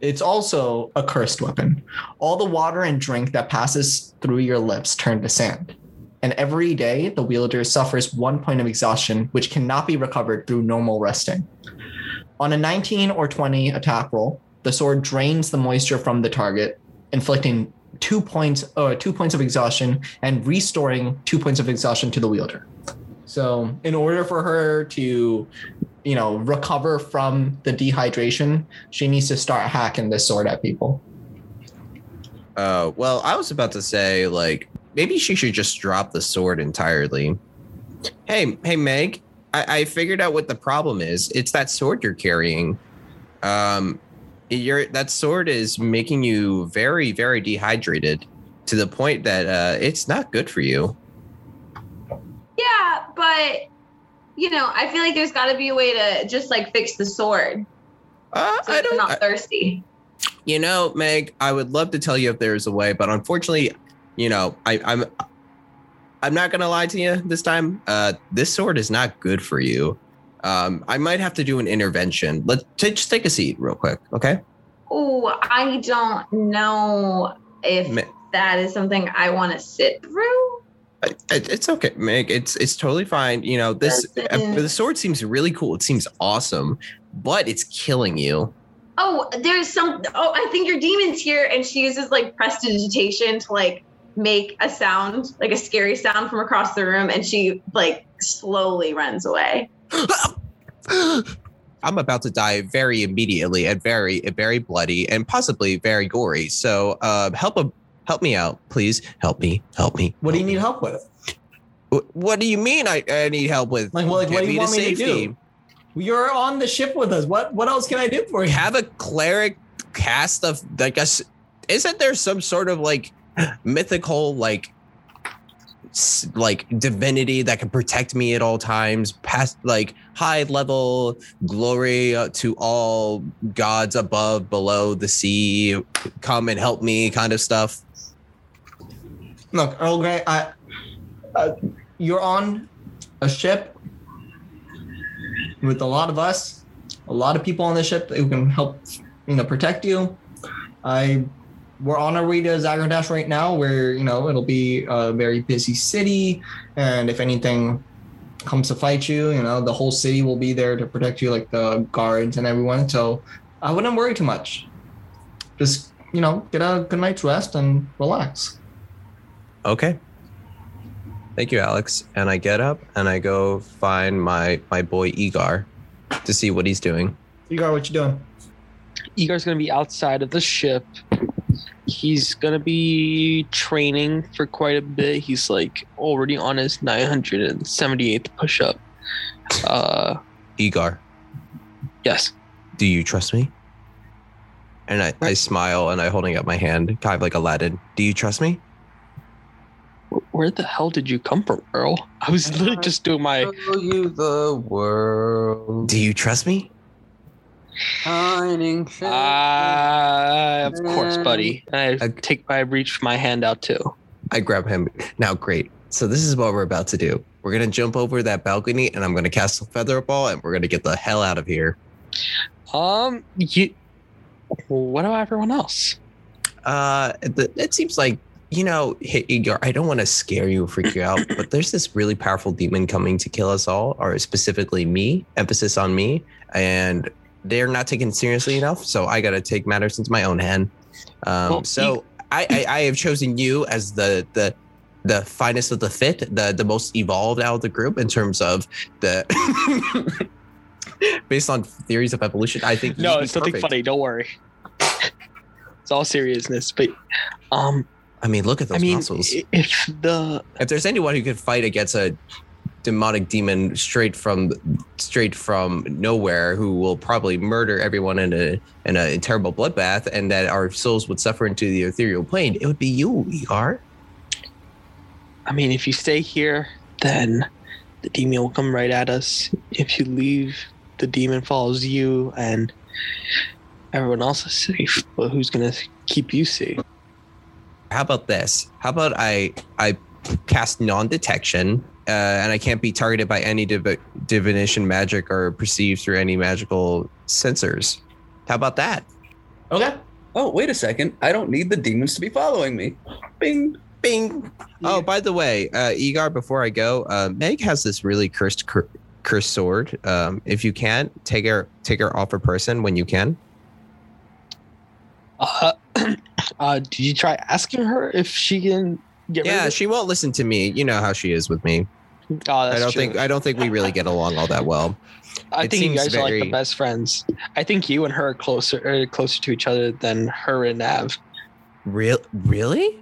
it's also a cursed weapon. All the water and drink that passes through your lips turn to sand. And every day, the wielder suffers one point of exhaustion, which cannot be recovered through normal resting. On a 19 or 20 attack roll, the sword drains the moisture from the target, inflicting two points, uh, two points of exhaustion and restoring two points of exhaustion to the wielder. So, in order for her to you know, recover from the dehydration, she needs to start hacking this sword at people. Uh, well, I was about to say like maybe she should just drop the sword entirely. Hey, hey, Meg, I, I figured out what the problem is. It's that sword you're carrying. Um, your that sword is making you very, very dehydrated to the point that uh, it's not good for you. yeah, but you know, I feel like there's gotta be a way to just like fix the sword Uh, so I don't. not I- thirsty. you know, Meg, I would love to tell you if there's a way, but unfortunately, you know, I, I'm I'm not gonna lie to you this time. Uh, this sword is not good for you. Um, I might have to do an intervention. Let's t- just take a seat real quick, okay? Oh, I don't know if Ma- that is something I want to sit through. It's okay, Meg. It's it's totally fine. You know, this uh, the sword seems really cool. It seems awesome, but it's killing you. Oh, there's some. Oh, I think your demon's here, and she uses like prestidigitation to like make a sound, like a scary sound from across the room, and she like slowly runs away. I'm about to die very immediately and very very bloody and possibly very gory. So uh, help a, help me out, please. Help me, help me. What do you help need me. help with? What do you mean? I, I need help with Like, well, like, what do you want me to do? You're on the ship with us. What what else can I do for you? Have a cleric cast of like guess isn't there some sort of like mythical like like divinity that can protect me at all times past like high level glory uh, to all gods above below the sea come and help me kind of stuff Look, Earl Grey, I, uh, you're on a ship with a lot of us, a lot of people on the ship who can help, you know, protect you. I, we're on our way to Zagradash right now, where you know it'll be a very busy city, and if anything comes to fight you, you know, the whole city will be there to protect you, like the guards and everyone. So I wouldn't worry too much. Just you know, get a good night's rest and relax. okay thank you alex and i get up and i go find my my boy egar to see what he's doing You got what you doing? Egar's gonna be outside of the ship, he's gonna be training for quite a bit. He's like already on his 978th push up. Uh, Egar, yes. do you trust me? And I, I smile and I holding up my hand, kind of like Aladdin. Do you trust me? Where the hell did you come from, Earl? I was literally just doing my. Show you the world. Do you trust me? Shining. Ah, of course, buddy. I Uh, take, I reach my hand out too. I grab him. Now, great. So this is what we're about to do. We're gonna jump over that balcony, and I'm gonna cast a feather fall, and we're gonna get the hell out of here. Um, you. What about everyone else? Uh, the, it seems like you know, Igor, I don't want to scare you or freak you out, but there's this really powerful demon coming to kill us all, or specifically me. Emphasis on me, and they're not taken seriously enough. So I got to take matters into my own hand. Um, Well, so I, I, I have chosen you as the the the finest of the fit, the the most evolved out of the group in terms of the. Based on theories of evolution, I think No, it's nothing funny. Don't worry. it's all seriousness, but um, I mean, look at those I mean, muscles. if the if there's anyone who could fight against a demonic demon straight from straight from nowhere who will probably murder everyone in a in a terrible bloodbath and that our souls would suffer into the ethereal plane it would be you Egar. I mean, if you stay here, then the demon will come right at us. If you leave, the demon follows you, and everyone else is safe. But who's gonna keep you safe? how about this how about i i cast non-detection uh, and i can't be targeted by any div- divination magic or perceived through any magical sensors how about that Okay. Oh, wait a second. I don't need the demons to be following me. Bing. Bing. Oh, by the way, uh, Egar, before I go, uh, Meg has this really cursed cur- cursed sword. Um, if you can, take her take her off her person when you can. Uh, uh, did you try asking her if she can get rid Yeah, of it? she won't listen to me. You know how she is with me. Oh, I don't true. think I don't think we really get along all that well. I it think you guys are like the best friends. I think you and her are closer are closer to each other than her and Nav. Real, really?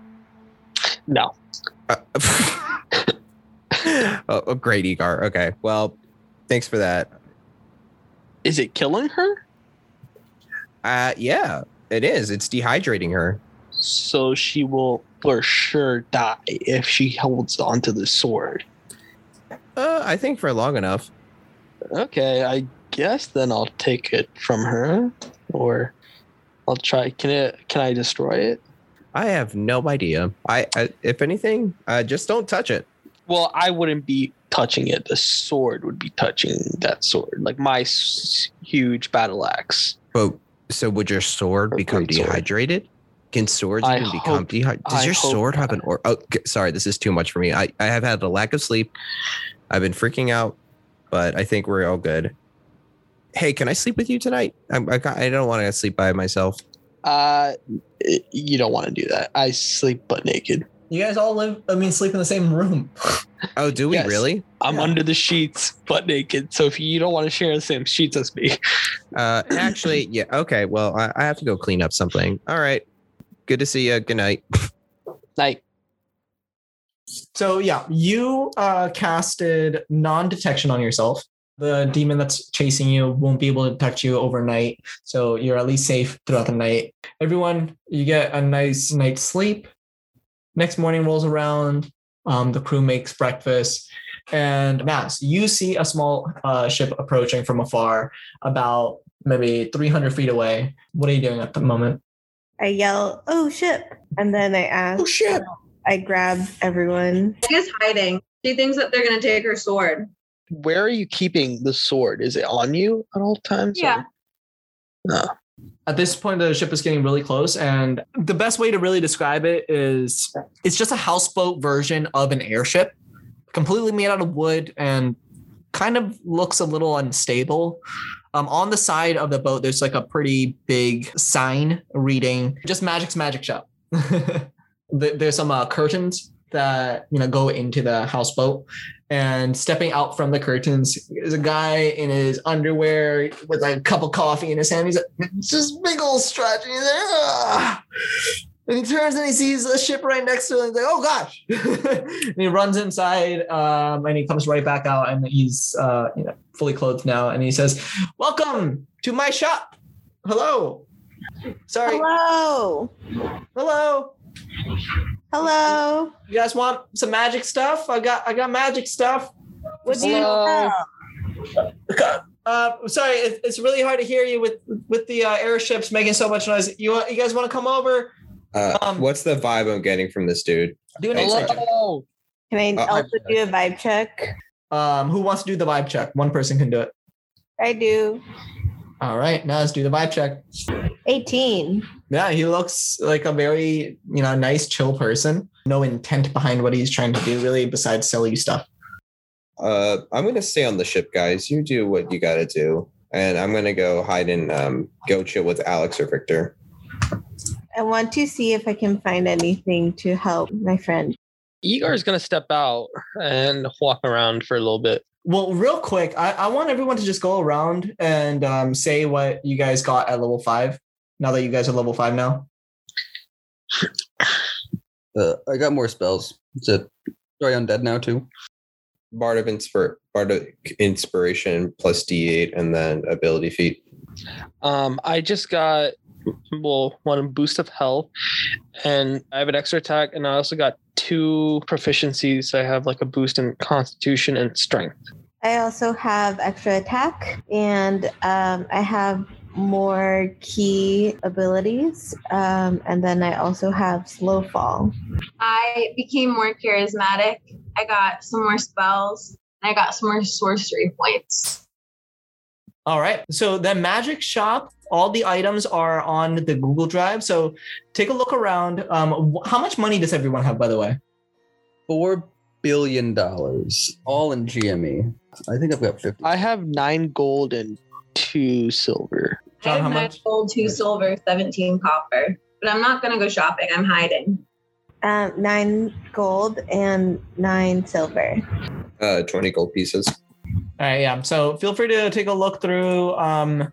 No. Uh, oh, oh, great, Egar. Okay, well, thanks for that. Is it killing her? Uh, yeah, it is. It's dehydrating her. So she will for sure die if she holds onto the sword. Uh, I think for long enough. Okay, I guess then I'll take it from her, or I'll try. Can it? Can I destroy it? I have no idea. I, I if anything, uh, just don't touch it. Well, I wouldn't be touching it. The sword would be touching that sword, like my s- huge battle axe. But so would your sword Or become great sword. dehydrated? Can swords I even become dehydrated? Does I your sword have an or? Oh, sorry, this is too much for me. I, I have had a lack of sleep. I've been freaking out, but I think we're all good. Hey, can I sleep with you tonight? I'm, I, I don't want to sleep by myself. Uh, you don't want to do that. I sleep butt naked. You guys all live, I mean, sleep in the same room. Oh, do we Yes. really? I'm Yeah. under the sheets, butt naked. So if you don't want to share the same sheets as me, Uh, actually, yeah. Okay. Well, I, I have to go clean up something. All right. Good to see you. Good night. like So yeah, you uh, casted non-detection on yourself. The demon that's chasing you won't be able to detect you overnight, so you're at least safe throughout the night. Everyone, you get a nice night's sleep. Next morning rolls around. Um, the crew makes breakfast, and Max, you see a small uh, ship approaching from afar, about maybe 300 feet away. What are you doing at the moment? I yell, "Oh ship!" and then I ask. Oh shit! I grab everyone. Meg is hiding. She thinks that they're gonna take her sword. where are you keeping the sword? Is it on you at all times? or- Yeah. No. At this point, the ship is getting really close, and the best way to really describe it is it's just a houseboat version of an airship, completely made out of wood and kind of looks a little unstable. Um, on the side of the boat, there's like a pretty big sign reading "Just Magic's Magic Shop." There- there's some uh, curtains that you know go into the houseboat, and stepping out from the curtains is a guy in his underwear with like a cup of coffee in his hand. He's like, just big old stretch. And he's like. And he turns and he sees a ship right next to him. He's like, oh gosh. and he runs inside um, and he comes right back out and he's uh, you know, fully clothed now. And he says, Welcome to my shop. Hello. Sorry. Hello. Hello. Hello. You guys want some magic stuff? I got I got magic stuff. What do you Hello. sell? Uh, sorry, it, it's really hard to hear you with with the uh, airships making so much noise. You want, you guys want to come over? Uh, Um, what's the vibe I'm getting from this dude? Do an. Hello. Can I Uh, also do a vibe check? Um, who wants to do the vibe check? One person can do it. I do. All right, now let's do the vibe check. 18. Yeah, he looks like a very you know nice, chill person. No intent behind what he's trying to do, really, besides sell you stuff. Uh, I'm gonna stay on the ship, guys. You do what you gotta do, and I'm gonna go hide and um, go chill with Alex or Victor. I want to see if I can find anything to help my friend. Igor is gonna step out and walk around for a little bit. Well, real quick, I, I want everyone to just go around and um, say what you guys got at level five. Now that you guys are level five now. Uh, I got more spells. Is it sorry undead now too? Bard of Inspir- Bardic Inspiration plus D8, and then ability feat. Um, I just got well one boost of health, and I have an extra attack, and I also got two proficiencies. I have like a boost in Constitution and Strength. I also have extra attack and um, I have more key abilities. Um, and then I also have slow fall. I became more charismatic. I got some more spells. And I got some more sorcery points. All right. So the magic shop, all the items are on the Google Drive. So take a look around. Um, how much money does everyone have, by the way? Four billion dollars, all in GME. I think I've got fifty. I have nine gold and two silver. John, I have nine gold, two silver, 17 copper. But I'm not going to go shopping. I'm hiding. Um, nine gold and nine silver. Uh, 20 gold pieces. All right, yeah. So feel free to take a look through um,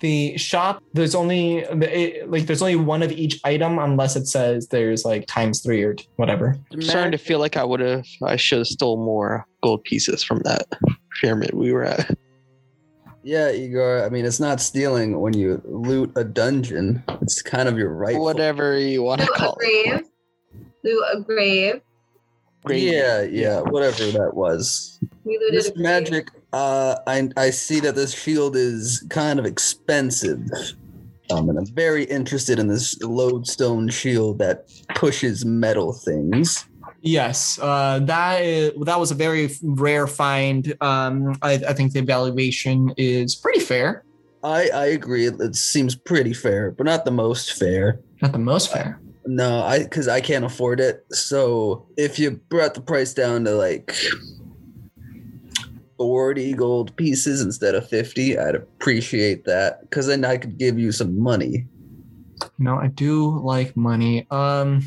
the shop. There's only it, like there's only one of each item unless it says there's like times three or whatever. I'm starting to feel like I would have. I should have stole more gold pieces from that pyramid we were at. Yeah, Igor. I mean, it's not stealing when you loot a dungeon. It's kind of your right. Whatever you want to Loot a call it. Loot a grave. Great. Yeah, yeah, whatever that was. This a grave. magic, uh, I I see that this shield is kind of expensive. Um, and I'm very interested in this lodestone shield that pushes metal things. Yes, uh, that is, that was a very rare find. Um, I, I think the evaluation is pretty fair, I I agree. It, it seems pretty fair, but not the most fair. not the most fair. No, I because I can't afford it. So if you brought the price down to like forty gold pieces instead of fifty, I'd appreciate that. Because then I could give you some money. No, I do like money. Um,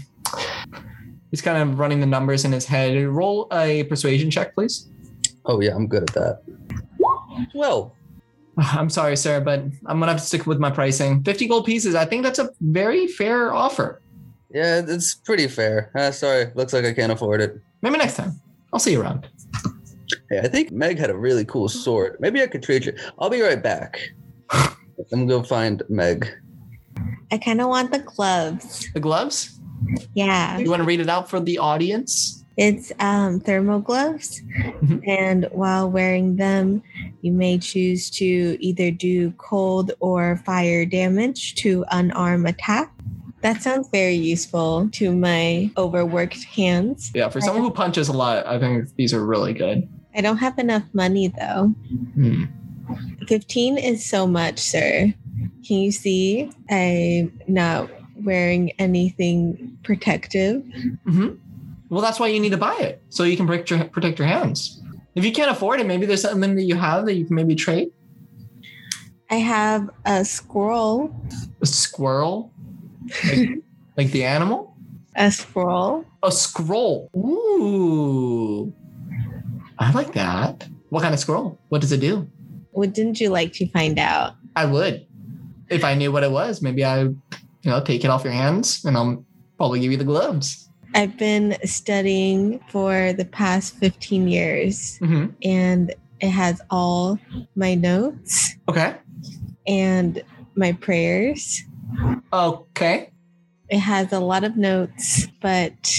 he's kind of running the numbers in his head. Roll a persuasion check, please. Oh yeah, I'm good at that. Well, I'm sorry, sir, but I'm gonna have to stick with my pricing. 50 gold pieces. I think that's a very fair offer. Yeah, it's pretty fair. Uh, sorry, looks like I can't afford it. Maybe next time. I'll see you around. Hey, I think Meg had a really cool sword. Maybe I could trade you. I'll be right back. I'm gonna go find Meg. I kind of want the gloves. The gloves? Yeah. You want to read it out for the audience? It's um, thermal gloves. Mhm. And while wearing them, you may choose to either do cold or fire damage to unarmed attack. That sounds very useful to my overworked hands. Yeah, for someone who punches a lot, I think these are really good. I don't have enough money though. Hmm. 15 is so much, sir. Can you see I'm not wearing anything protective? hmm Well, that's why you need to buy it so you can protect your, protect your hands. If you can't afford it, maybe there's something that you have that you can maybe trade. I have a squirrel, A squirrel, like, like the animal. a scroll. A scroll. Ooh, I like that. What kind of scroll? What does it do? Wouldn't you like to find out? I would, if I knew what it was. Maybe I, you know, take it off your hands and I'll probably give you the gloves. I've been studying for the past 15 years hmm and it has all my notes Okay. and my prayers. Okay. It has a lot of notes, but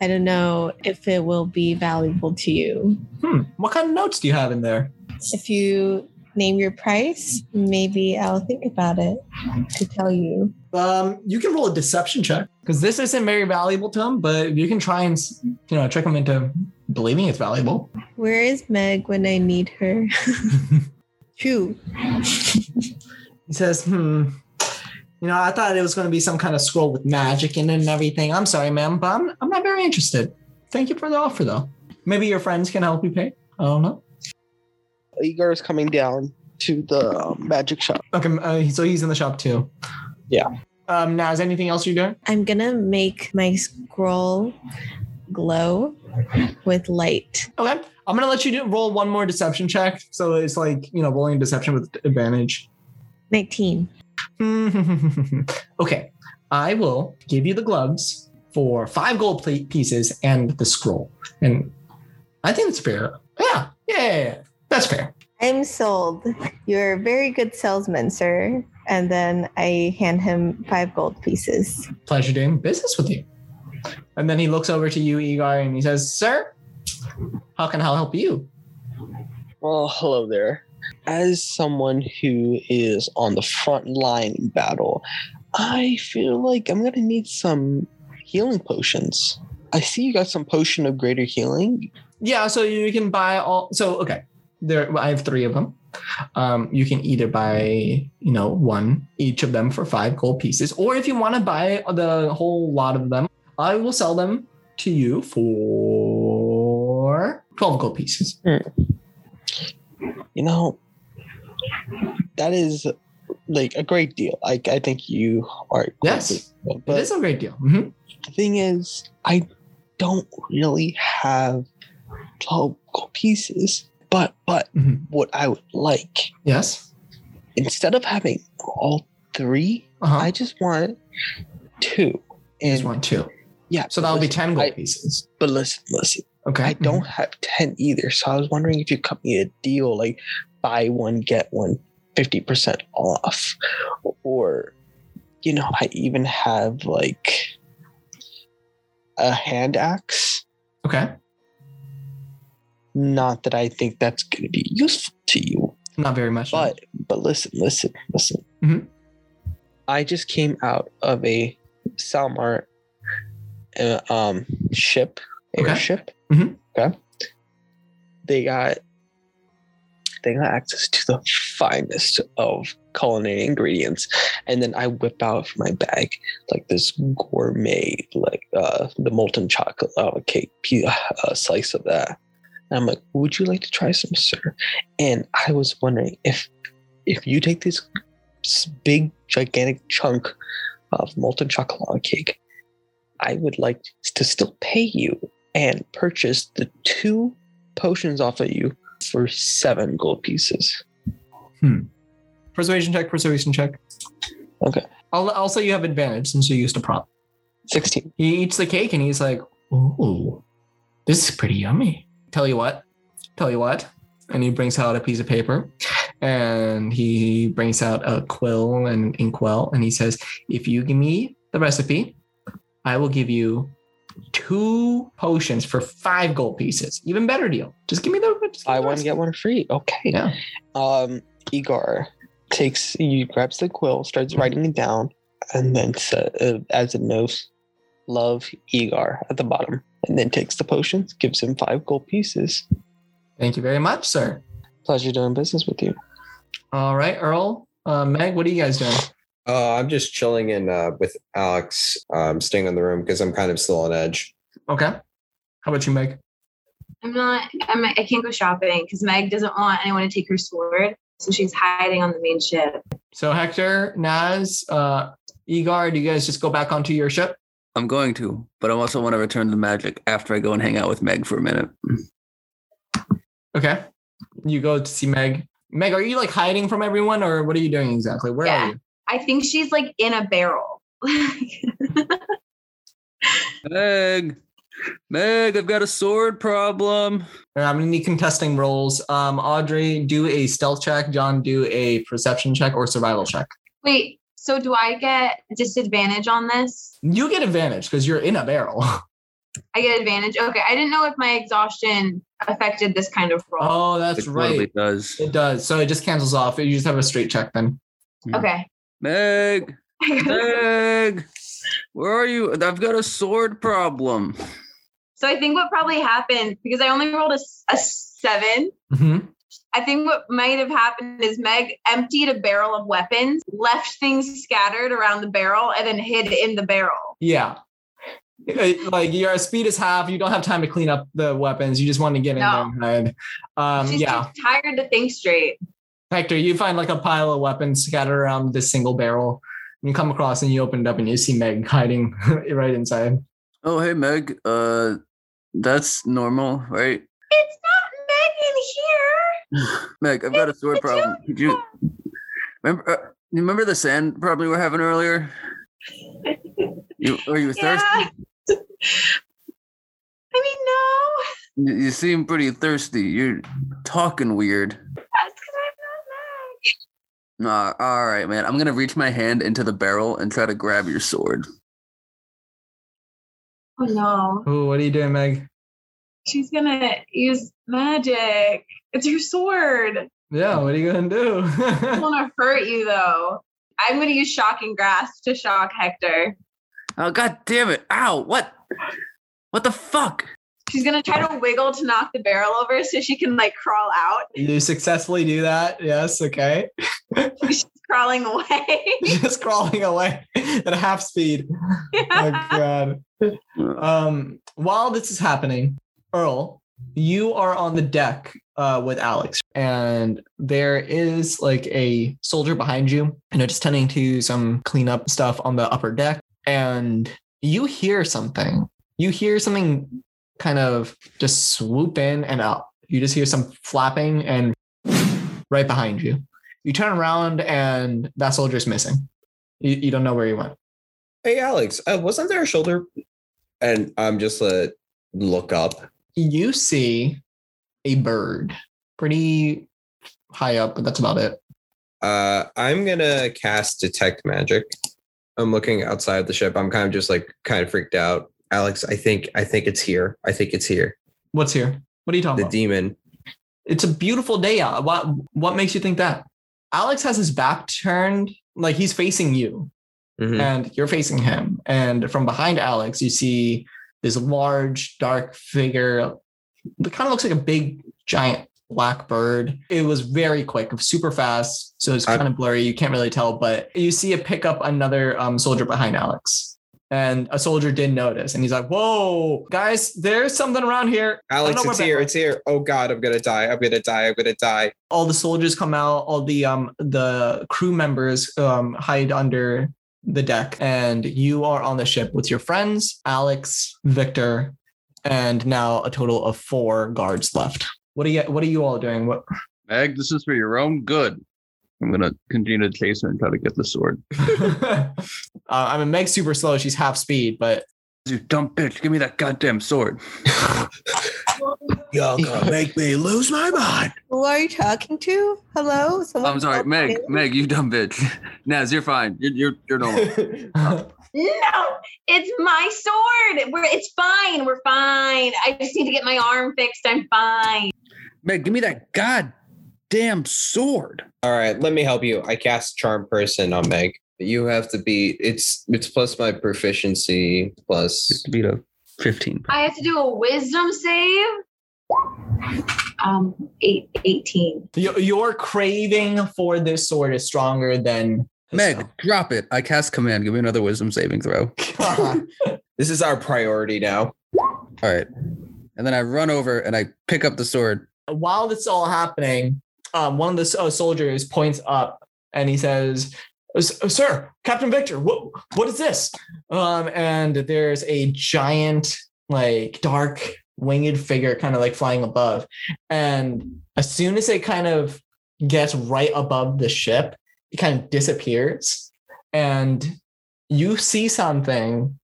I don't know if it will be valuable to you. Hmm. What kind of notes do you have in there? If you name your price, maybe I'll think about it to tell you. Um, you can roll a deception check because this isn't very valuable to him, but you can try and you know trick him into believing it's valuable. Where is Meg when I need her? Two. He says, "Hmm, you know, I thought it was going to be some kind of scroll with magic in it and everything. I'm sorry, ma'am, but I'm, I'm not very interested. Thank you for the offer, though. Maybe your friends can help you pay. I don't know. Igor is coming down to the um, magic shop. Okay, uh, so he's in the shop too. Yeah. Um, now, is anything else you're doing? I'm gonna make my scroll glow with light. Okay, I'm gonna let you do, roll one more deception check. So it's like you know rolling deception with advantage. 19. okay, I will give you the gloves for five gold plate pieces and the scroll, and I think it's fair. Yeah, yeah, yeah, yeah. that's fair. I'm sold. You're a very good salesman, sir. And then I hand him five gold pieces. Pleasure doing business with you. And then he looks over to you, Igor, and he says, "Sir, how can I help you?" Well, hello there. As someone who is on the front line in battle, I feel like I'm gonna need some healing potions. I see you got some potion of greater healing. Yeah, so you can buy all. So okay, there I have three of them. Um, you can either buy, you know, one each of them for five gold pieces, or if you want to buy the whole lot of them, I will sell them to you for twelve gold pieces. You know, that is like a great deal. I I think you are. Yes, but it is a great deal. Mhm. the thing is, I don't really have 12 gold pieces. But but Mhm. what I would like Yes. instead of having all three, Uh-huh. I just want two. I just want two. yeah, So that'll be ten gold I- pieces. But listen, listen. Okay. I don't have 10 either. So I was wondering if you cut me a deal like buy one, get one 50% off. Or, you know, I even have like a hand axe. Okay. Not that I think that's going to be useful to you, Not very much. no. but but listen, listen, listen. Mhm. I just came out of a Salmar uh, um ship, Okay. Mhm. Okay. They got they got access to the finest of culinary ingredients, and then I whip out from my bag like this gourmet, like uh the molten chocolate lava cake pe- uh, slice of that. And I'm like, would you like to try some, sir? And I was wondering if if you take this big gigantic chunk of molten chocolate lava cake, I would like to still pay you and purchase the two potions off of you for seven gold pieces. Hmm. Persuasion check. Persuasion check. Okay. I'll I'll say you have advantage since you used a prop. 16. He eats the cake and he's like, "Ooh, this is pretty yummy." Tell you what, tell you what, and he brings out a piece of paper, and he brings out a quill and an inkwell, and he says, "If you give me the recipe, I will give you two potions for five gold pieces. Even better deal. Just give me the. give me I want to get one free. Okay. Yeah. Um, Igor takes, he grabs the quill, starts writing it down, and then uh, adds a note, love Igor at the bottom, and then takes the potions, gives him five gold pieces. Thank you very much, sir. Pleasure doing business with you. All right, Earl, uh, Meg, what are you guys doing? Uh, I'm just chilling in uh, with Alex, um, staying in the room because I'm kind of still on edge. Okay. How about you, Meg? I'm not. I'm. I can't go shopping because Meg doesn't want anyone to take her sword, so she's hiding on the main ship. So Hector, Naz, uh, Igor, do you guys just go back onto your ship? I'm going to, but I also want to return the magic after I go and hang out with Meg for a minute. Okay. You go to see Meg. Meg, are you like hiding from everyone or what are you doing exactly? Where Yeah. are you? I think she's like in a barrel. Meg, Meg, I've got a sword problem. All right, I'm gonna need contesting rolls. Um, Audrey, do a stealth check. John, do a perception check or survival check. Wait, so do I get disadvantage on this? You get advantage because you're in a barrel. I get advantage. Okay, I didn't know if my exhaustion affected this kind of roll. Oh, that's right. It totally does. It does. So it just cancels off. You just have a straight check then. Okay. Meg, Meg, where are you? I've got a sword problem. so I think what probably happened because I only rolled a, a seven. Mhm. I think what might have happened is Meg emptied a barrel of weapons, left things scattered around the barrel, and then hid in the barrel. Yeah. Uh, Like your speed is half. You don't have time to clean up the weapons. You just want to get in there. and hide. Um, She's yeah. tired to think straight. Hector, you find like a pile of weapons scattered around this single barrel. You come across and you open it up and you see Meg hiding right inside. Oh, hey, Meg. Uh, that's normal, right? It's not Meg in here. Meg, I've got a sword problem. Could you remember? Uh, you remember the sand problem we were having earlier? You are you thirsty? Yeah. I mean, no. You, you seem pretty thirsty. You're talking weird. That's because I'm not Meg. Nah, all right, man. I'm gonna reach my hand into the barrel and try to grab your sword. Oh no. Ooh, what are you doing, Meg? She's gonna use magic. It's her sword. Yeah, what are you gonna do? I don't want to hurt you though. I'm gonna use shocking grasp to shock Hector. Oh god damn it! Ow! What? What the fuck? She's gonna try to wiggle to knock the barrel over so she can like crawl out. you successfully do that. Yes, okay. She's crawling away. Just crawling away at half speed. Oh god. Um, while this is happening, Earl, you are on the deck uh, with Alex, and there is like a soldier behind you, you know, just tending to some cleanup stuff on the upper deck, and you hear something. You hear something kind of just swoop in and up. You just hear some flapping and right behind you. You turn around and that soldier's missing. You, you don't know where he went. Hey, Alex, uh, wasn't there a shoulder? And I'm just uh, look up. you see a bird pretty high up, but that's about it. Uh, I'm gonna cast detect magic. I'm looking outside the ship. I'm kind of just like kind of freaked out. Alex, I think I think it's here. I think it's here. What's here? What are you talking The about? The demon. it's a beautiful day out. What what makes you think that? Alex has his back turned, like he's facing you, Mhm. and you're facing him. And from behind Alex, you see this large, dark figure. It kind of looks like a big, giant black bird. It was very quick, super fast, so it's I- kind of blurry. You can't really tell, but you see it pick up another um, soldier behind Alex. And a soldier did notice, and he's like, "Whoa, guys! There's something around here." Alex, it's here. It's here. Oh God, I'm gonna die. I'm gonna die. I'm gonna die. all the soldiers come out all the um the crew members um hide under the deck and you are on the ship with your friends alex victor and now a total of four guards left what are you what are you all doing what Meg, this is for your own good. I'm gonna continue to chase her and try to get the sword. uh, i mean meg's super slow she's half speed but You dumb bitch! Give me that goddamn sword. Y'all gonna make me lose my mind. Who are you talking to? Hello? Someone I'm sorry, Meg. me? Meg, you dumb bitch. Naz, you're fine. You're you're, you're normal. No, it's my sword. We're it's fine. We're fine. I just need to get my arm fixed. I'm fine. Meg, give me that goddamn sword. All right, let me help you. I cast charm person on Meg. You have to beat it's it's plus my proficiency plus To beat a 15. I have to do a wisdom save. Um, eight, 18. Your- your craving for this sword is stronger than Meg, drop it. I cast command. Give me another wisdom saving throw. This is our priority now. All right. And then I run over and I pick up the sword. while this is all happening, um, one of the uh, soldiers points up and he says, uh, "Sir, Captain Victor, what what is this?" Um, and there's a giant, like dark winged figure, kind of like flying above. And as soon as it kind of gets right above the ship, it kind of disappears, and you see something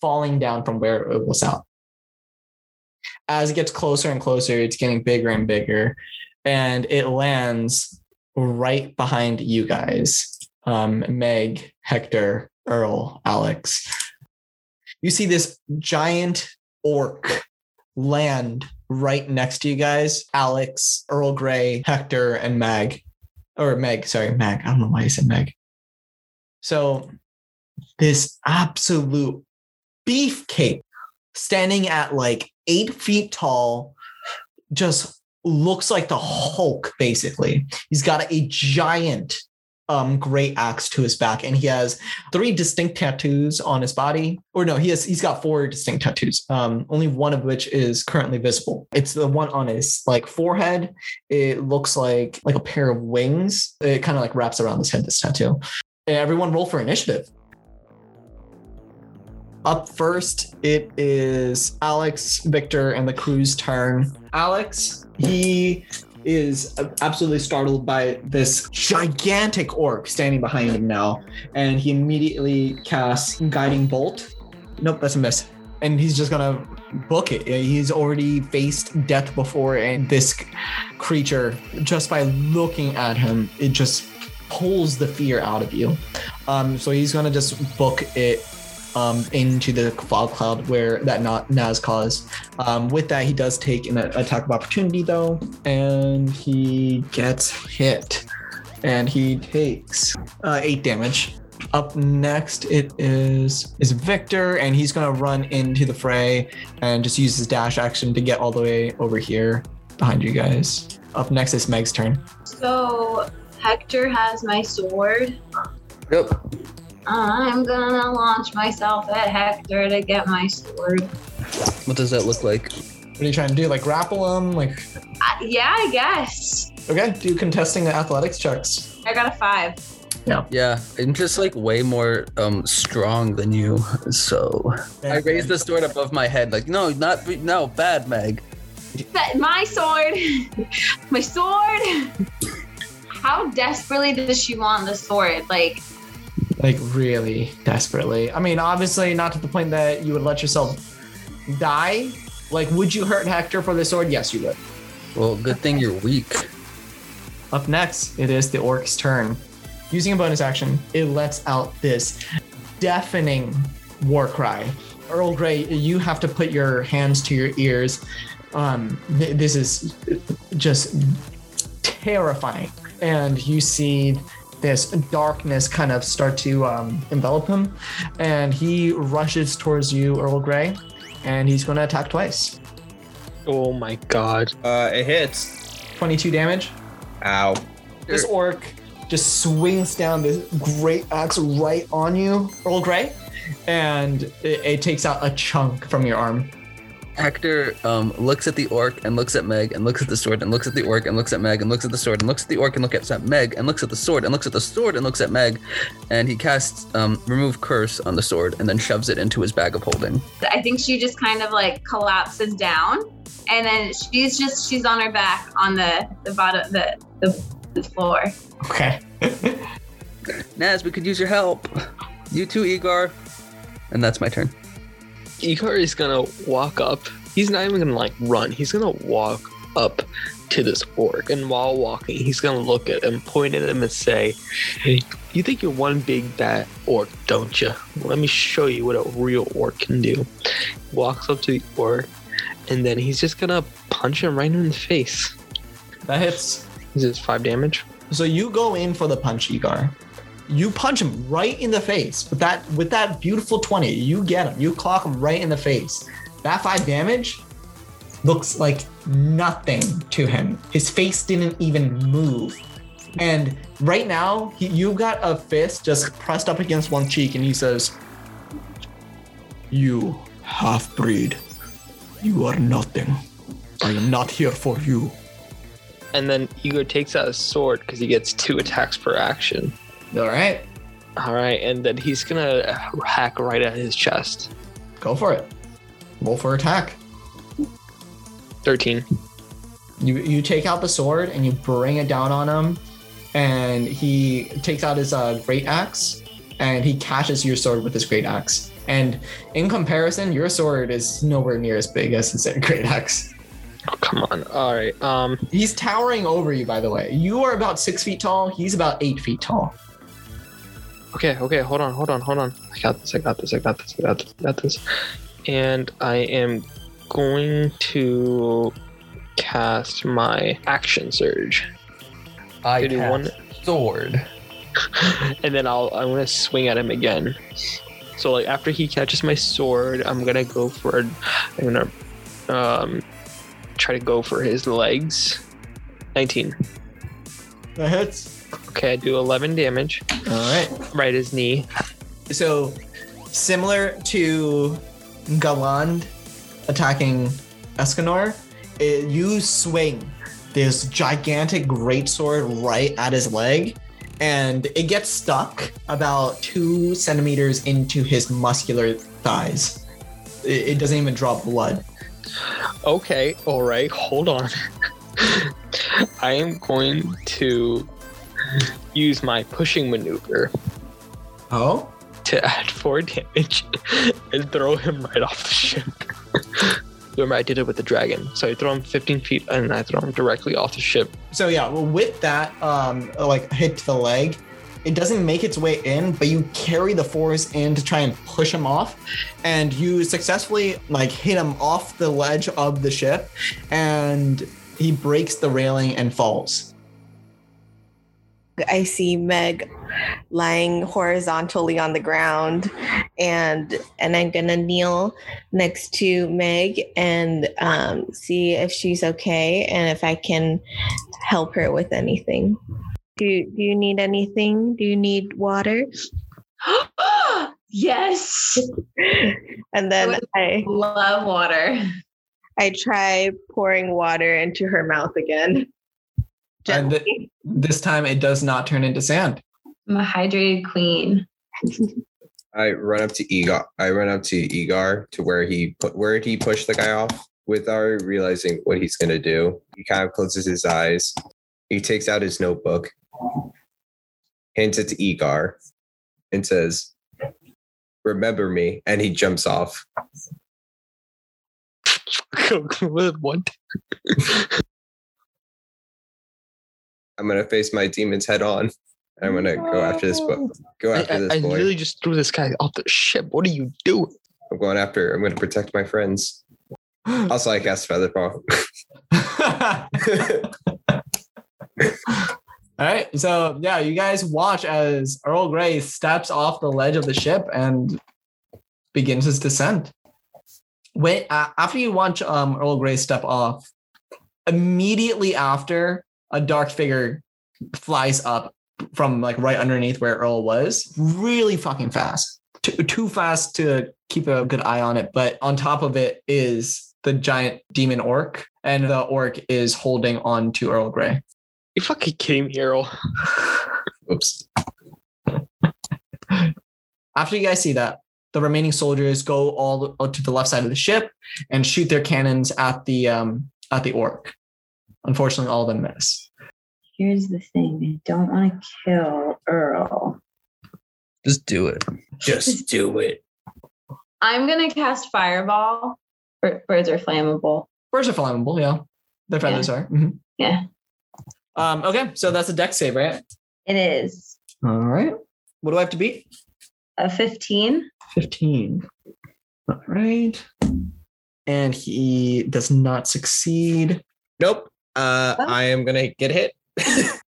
falling down from where it was out. As it gets closer and closer, it's getting bigger and bigger, and it lands right behind you guys. Um, Meg, Hector, Earl, Alex. You see this giant orc land right next to you guys. Alex, Earl Grey, Hector, and Mag. Or Meg, sorry, Mag. I don't know why I said Meg. So this absolute beefcake standing at like eight feet tall, just looks like the Hulk, basically. He's got a giant um great axe to his back and he has three distinct tattoos on his body. Or no he has he's got four distinct tattoos um only one of which is currently visible. It's the one on his like forehead. It looks like like a pair of wings. It kind of like wraps around his head this tattoo. And everyone roll for initiative. Up first, it is Alex, Victor, and the crew's turn. Alex, he is absolutely startled by this gigantic orc standing behind him now, and he immediately casts Guiding Bolt. Nope, that's a miss. And he's just gonna book it. He's already faced death before, and this creature, just by looking at him, it just pulls the fear out of you. Um, so he's gonna just book it um, into the fog cloud where that not Naz caused. Um, with that, he does take an attack of opportunity though, and he gets hit, and he takes uh, eight damage. Up next, it is is Victor, and he's gonna run into the fray and just use his dash action to get all the way over here behind you guys. Up next is Meg's turn. So Hector has my sword. Yep. I'm gonna launch myself at Hector to get my sword. What does that look like? What are you trying to do? Like grapple him? Like Uh, yeah, I guess. okay, do contesting the athletics checks. I got a five. Yeah, I'm just like way more um strong than you. So I raised the sword above my head, like no, not no, bad Meg. That my sword, my sword. How desperately does she want the sword? Like, like really desperately. I mean, obviously not to the point that you would let yourself die. Like, would you hurt Hector for the sword? Yes, you would. Well, good thing you're weak. Up next, it is the orc's turn. Using a bonus action, it lets out this deafening war cry. Earl Grey, you have to put your hands to your ears. Um, th- this is just terrifying. And you see this darkness kind of start to um, envelop him. And he rushes towards you, Earl Grey, and he's going to attack twice. Oh my god. Uh, it hits. 22 damage. Ow. This orc just swings down this great axe right on you, Earl Grey, and it, it takes out a chunk from your arm. Hector um, looks at the orc and looks at Meg and looks at the sword and looks at the orc and looks at Meg and looks at the sword and looks at the orc and looks at Meg and looks at the sword and looks at the sword and looks at Meg, and he casts um, remove curse on the sword and then shoves it into his bag of holding. I think she just kind of like collapses down, and then she's just she's on her back on the the bottom the the, the floor. Okay. Naz, we could use your help. You too, Igor. And that's my turn. Igor is gonna walk up. He's not even gonna like run. He's gonna walk up to this orc, and while walking, he's gonna look at him, point at him, and say, "Hey, you think you're one big bad orc, don't you? Let me show you what a real orc can do." Walks up to the orc, and then he's just gonna punch him right in the face. That hits. This is five damage. So you go in for the punch, Igar. You punch him right in the face with that with that beautiful 20. You get him. You clock him right in the face. That five damage looks like nothing to him. His face didn't even move. And right now, he, you've got a fist just pressed up against one cheek, and he says, You half breed, you are nothing. I am not here for you. And then Igor takes out his sword because he gets two attacks per action. All right, All right, and then he's gonna hack right at his chest. go for it. Roll for attack. Thirteen. You you take out the sword and you bring it down on him, and he takes out his uh, great axe, and he catches your sword with his great axe, And in comparison, your sword is nowhere near as big as his great axe. Oh, come on. All right. Um. He's towering over you, by the way. You are about six feet tall. He's about eight feet tall. Okay. Okay. Hold on. Hold on. Hold on. I got this. I got this. I got this. I got this. I got this. And I am going to cast my action surge. I Give me cast one- sword. and then I'll I'm gonna swing at him again. So like after he catches my sword, I'm gonna go for I'm gonna um try to go for his legs. 19. That hits. Okay, I do 11 damage All right. right his knee. So, similar to Galand attacking Escanor, it, you swing this gigantic greatsword right at his leg, and it gets stuck about two centimeters into his muscular thighs. It, it doesn't even draw blood. Okay, all right, hold on. I am going to use my pushing maneuver Oh? to add four damage and throw him right off the ship. Remember, I did it with the dragon. So I throw him 15 feet and I throw him directly off the ship. So yeah, well, with that, um, like hit to the leg, it doesn't make its way in, but you carry the force in to try and push him off, and you successfully like hit him off the ledge of the ship, and he breaks the railing and falls. I see Meg lying horizontally on the ground, and and I'm gonna kneel next to Meg and um, see if she's okay and if I can help her with anything. Do Do you need anything? Do you need water? yes. And then would- I Love water. I try pouring water into her mouth again. And th- this time, it does not turn into sand. I'm a hydrated queen. I run up to Egar. I run up to Egar to where he put where he pushed the guy off. Without realizing what he's gonna do, he kind of closes his eyes. He takes out his notebook, hands it to Egar, and says, "Remember me." And he jumps off. what? I'm gonna face my demons head on. I'm gonna go after this book. Go after I, this I boy. literally just threw this guy off the ship. What are you doing? I'm going after. I'm gonna protect my friends. Also, I cast Featherfall. All right, so yeah, you guys watch as Earl Grey steps off the ledge of the ship and begins his descent. When uh, after you watch um, Earl Grey step off, immediately after, a dark figure flies up from like right underneath where Earl was, really fucking fast, too, too fast to keep a good eye on it. But on top of it is the giant demon orc, and the orc is holding on to Earl Grey. You fucking kidding me, Errol? Oops. After you guys see that, the remaining soldiers go all to the left side of the ship and shoot their cannons at the um, at the orc. Unfortunately, all of them miss. Here's the thing. I don't want to kill Earl. Just do it. Just do it. I'm gonna cast fireball. Birds are flammable. Birds are flammable, yeah. Their feathers are. Mhm. Yeah, Um, okay, so that's a Dex save, right? it is All right. What do I have to beat? a 15. 15. All right. And he does not succeed. Nope. Uh, Oh. I am gonna get hit.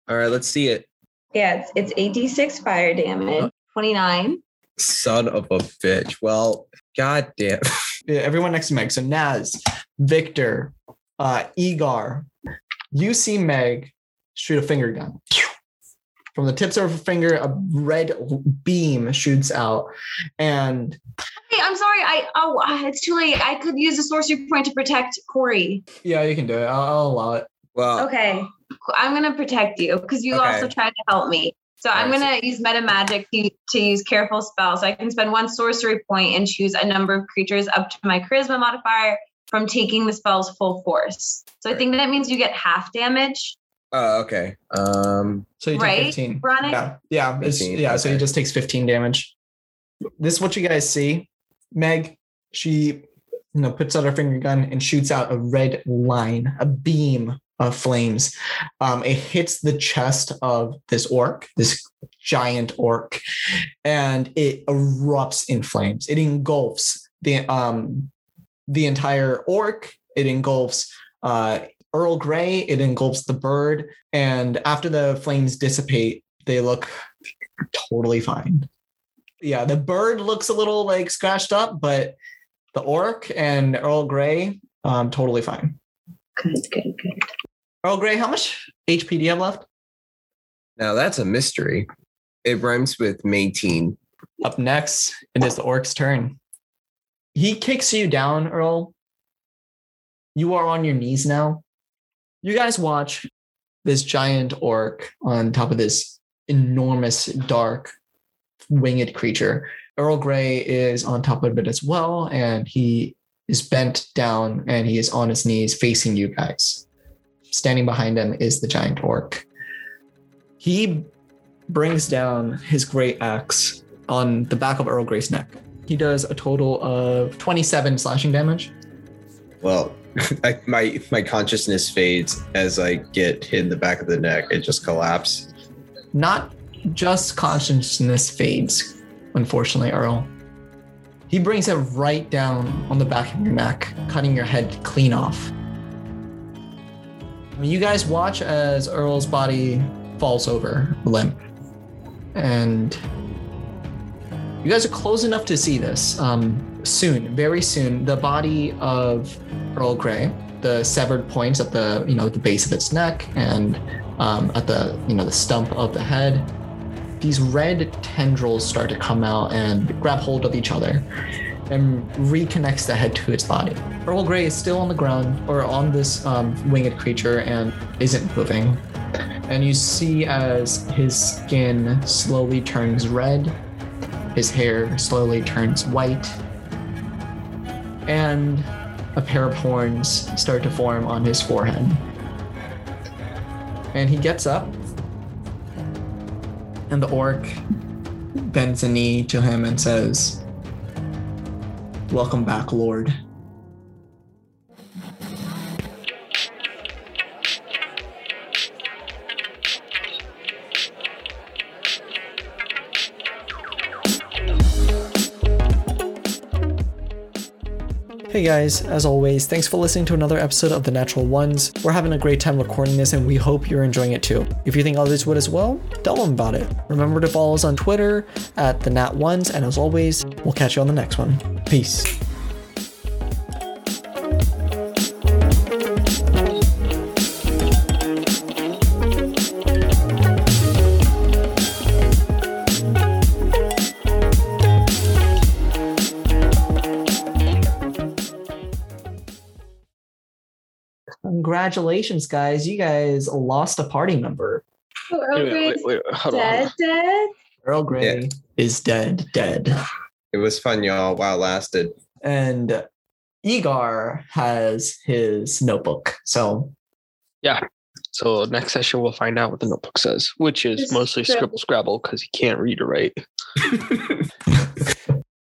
All right, let's see it. Yeah, it's, it's 8d6 fire damage. 29. Son of a bitch. Well, god damn. Yeah, everyone next to Meg. So Naz, Victor, uh, Egar, you see Meg shoot a finger gun. From the tips of her finger, a red beam shoots out, and Hey, I'm sorry. I oh, it's too late. I could use a sorcery point to protect Corey. yeah, you can do it. I'll, I'll allow it. Well, Okay, I'm gonna protect you because you Okay. also tried to help me. So I'm gonna use meta magic to, to use careful spell. So I can spend one sorcery point and choose a number of creatures up to my charisma modifier from taking the spell's full force. So I think that means you get half damage. oh, okay. Um, So you take Right, 15. Veronica? Yeah, yeah, 15, yeah. So he just takes 15 damage. This is what you guys see. Meg, she you know puts out her finger gun and shoots out a red line, a beam of flames. Um, it hits the chest of this orc, this giant orc, and it erupts in flames. It engulfs the um the entire orc. It engulfs uh, Earl Grey. It engulfs the bird, and after the flames dissipate, they look totally fine. Yeah, the bird looks a little like scratched up, but the orc and Earl Grey, um, totally fine. Good, good, good. Earl Grey, how much HP do you have left? Now that's a mystery. It rhymes with Mateen. Up next, it is the orc's turn. He kicks you down, Earl. You are on your knees now. You guys watch this giant orc on top of this enormous, dark, winged creature. Earl Grey is on top of it as well, and he is bent down and he is on his knees facing you guys. Standing behind him is the giant orc. He brings down his great axe on the back of Earl Grey's neck. He does a total of 27 slashing damage. Well, I, my my consciousness fades as I get hit in the back of the neck. It just collapse. Not just consciousness fades, unfortunately, Earl. He brings it right down on the back of your neck, cutting your head clean off. You guys watch as Earl's body falls over, limp. And you guys are close enough to see this. Um, soon, very soon, the body of Earl Grey, the severed points at the you know the base of its neck and um, at the you know the stump of the head, these red tendrils start to come out and grab hold of each other and reconnects the head to its body. Earl Grey is still on the ground or on this um, winged creature and isn't moving. And you see as his skin slowly turns red, his hair slowly turns white, and a pair of horns start to form on his forehead. And he gets up, and the orc bends a knee to him and says, Welcome back, Lord. Hey guys, as always, thanks for listening to another episode of The Natural Ones. We're having a great time recording this and we hope you're enjoying it too. If you think others would as well, tell them about it. Remember to follow us on Twitter at The Nat Ones, and as always, we'll catch you on the next one. Peace. Congratulations, guys. You guys lost a party member. Oh, Earl Wait, Grey's wait, wait, hold on. dead, dead. Earl Grey is dead, dead. It was fun, y'all, while it lasted. And Egar has his notebook. So yeah. So next session we'll find out what the notebook says, which is Just mostly scribble. scribble scrabble because he can't read or write.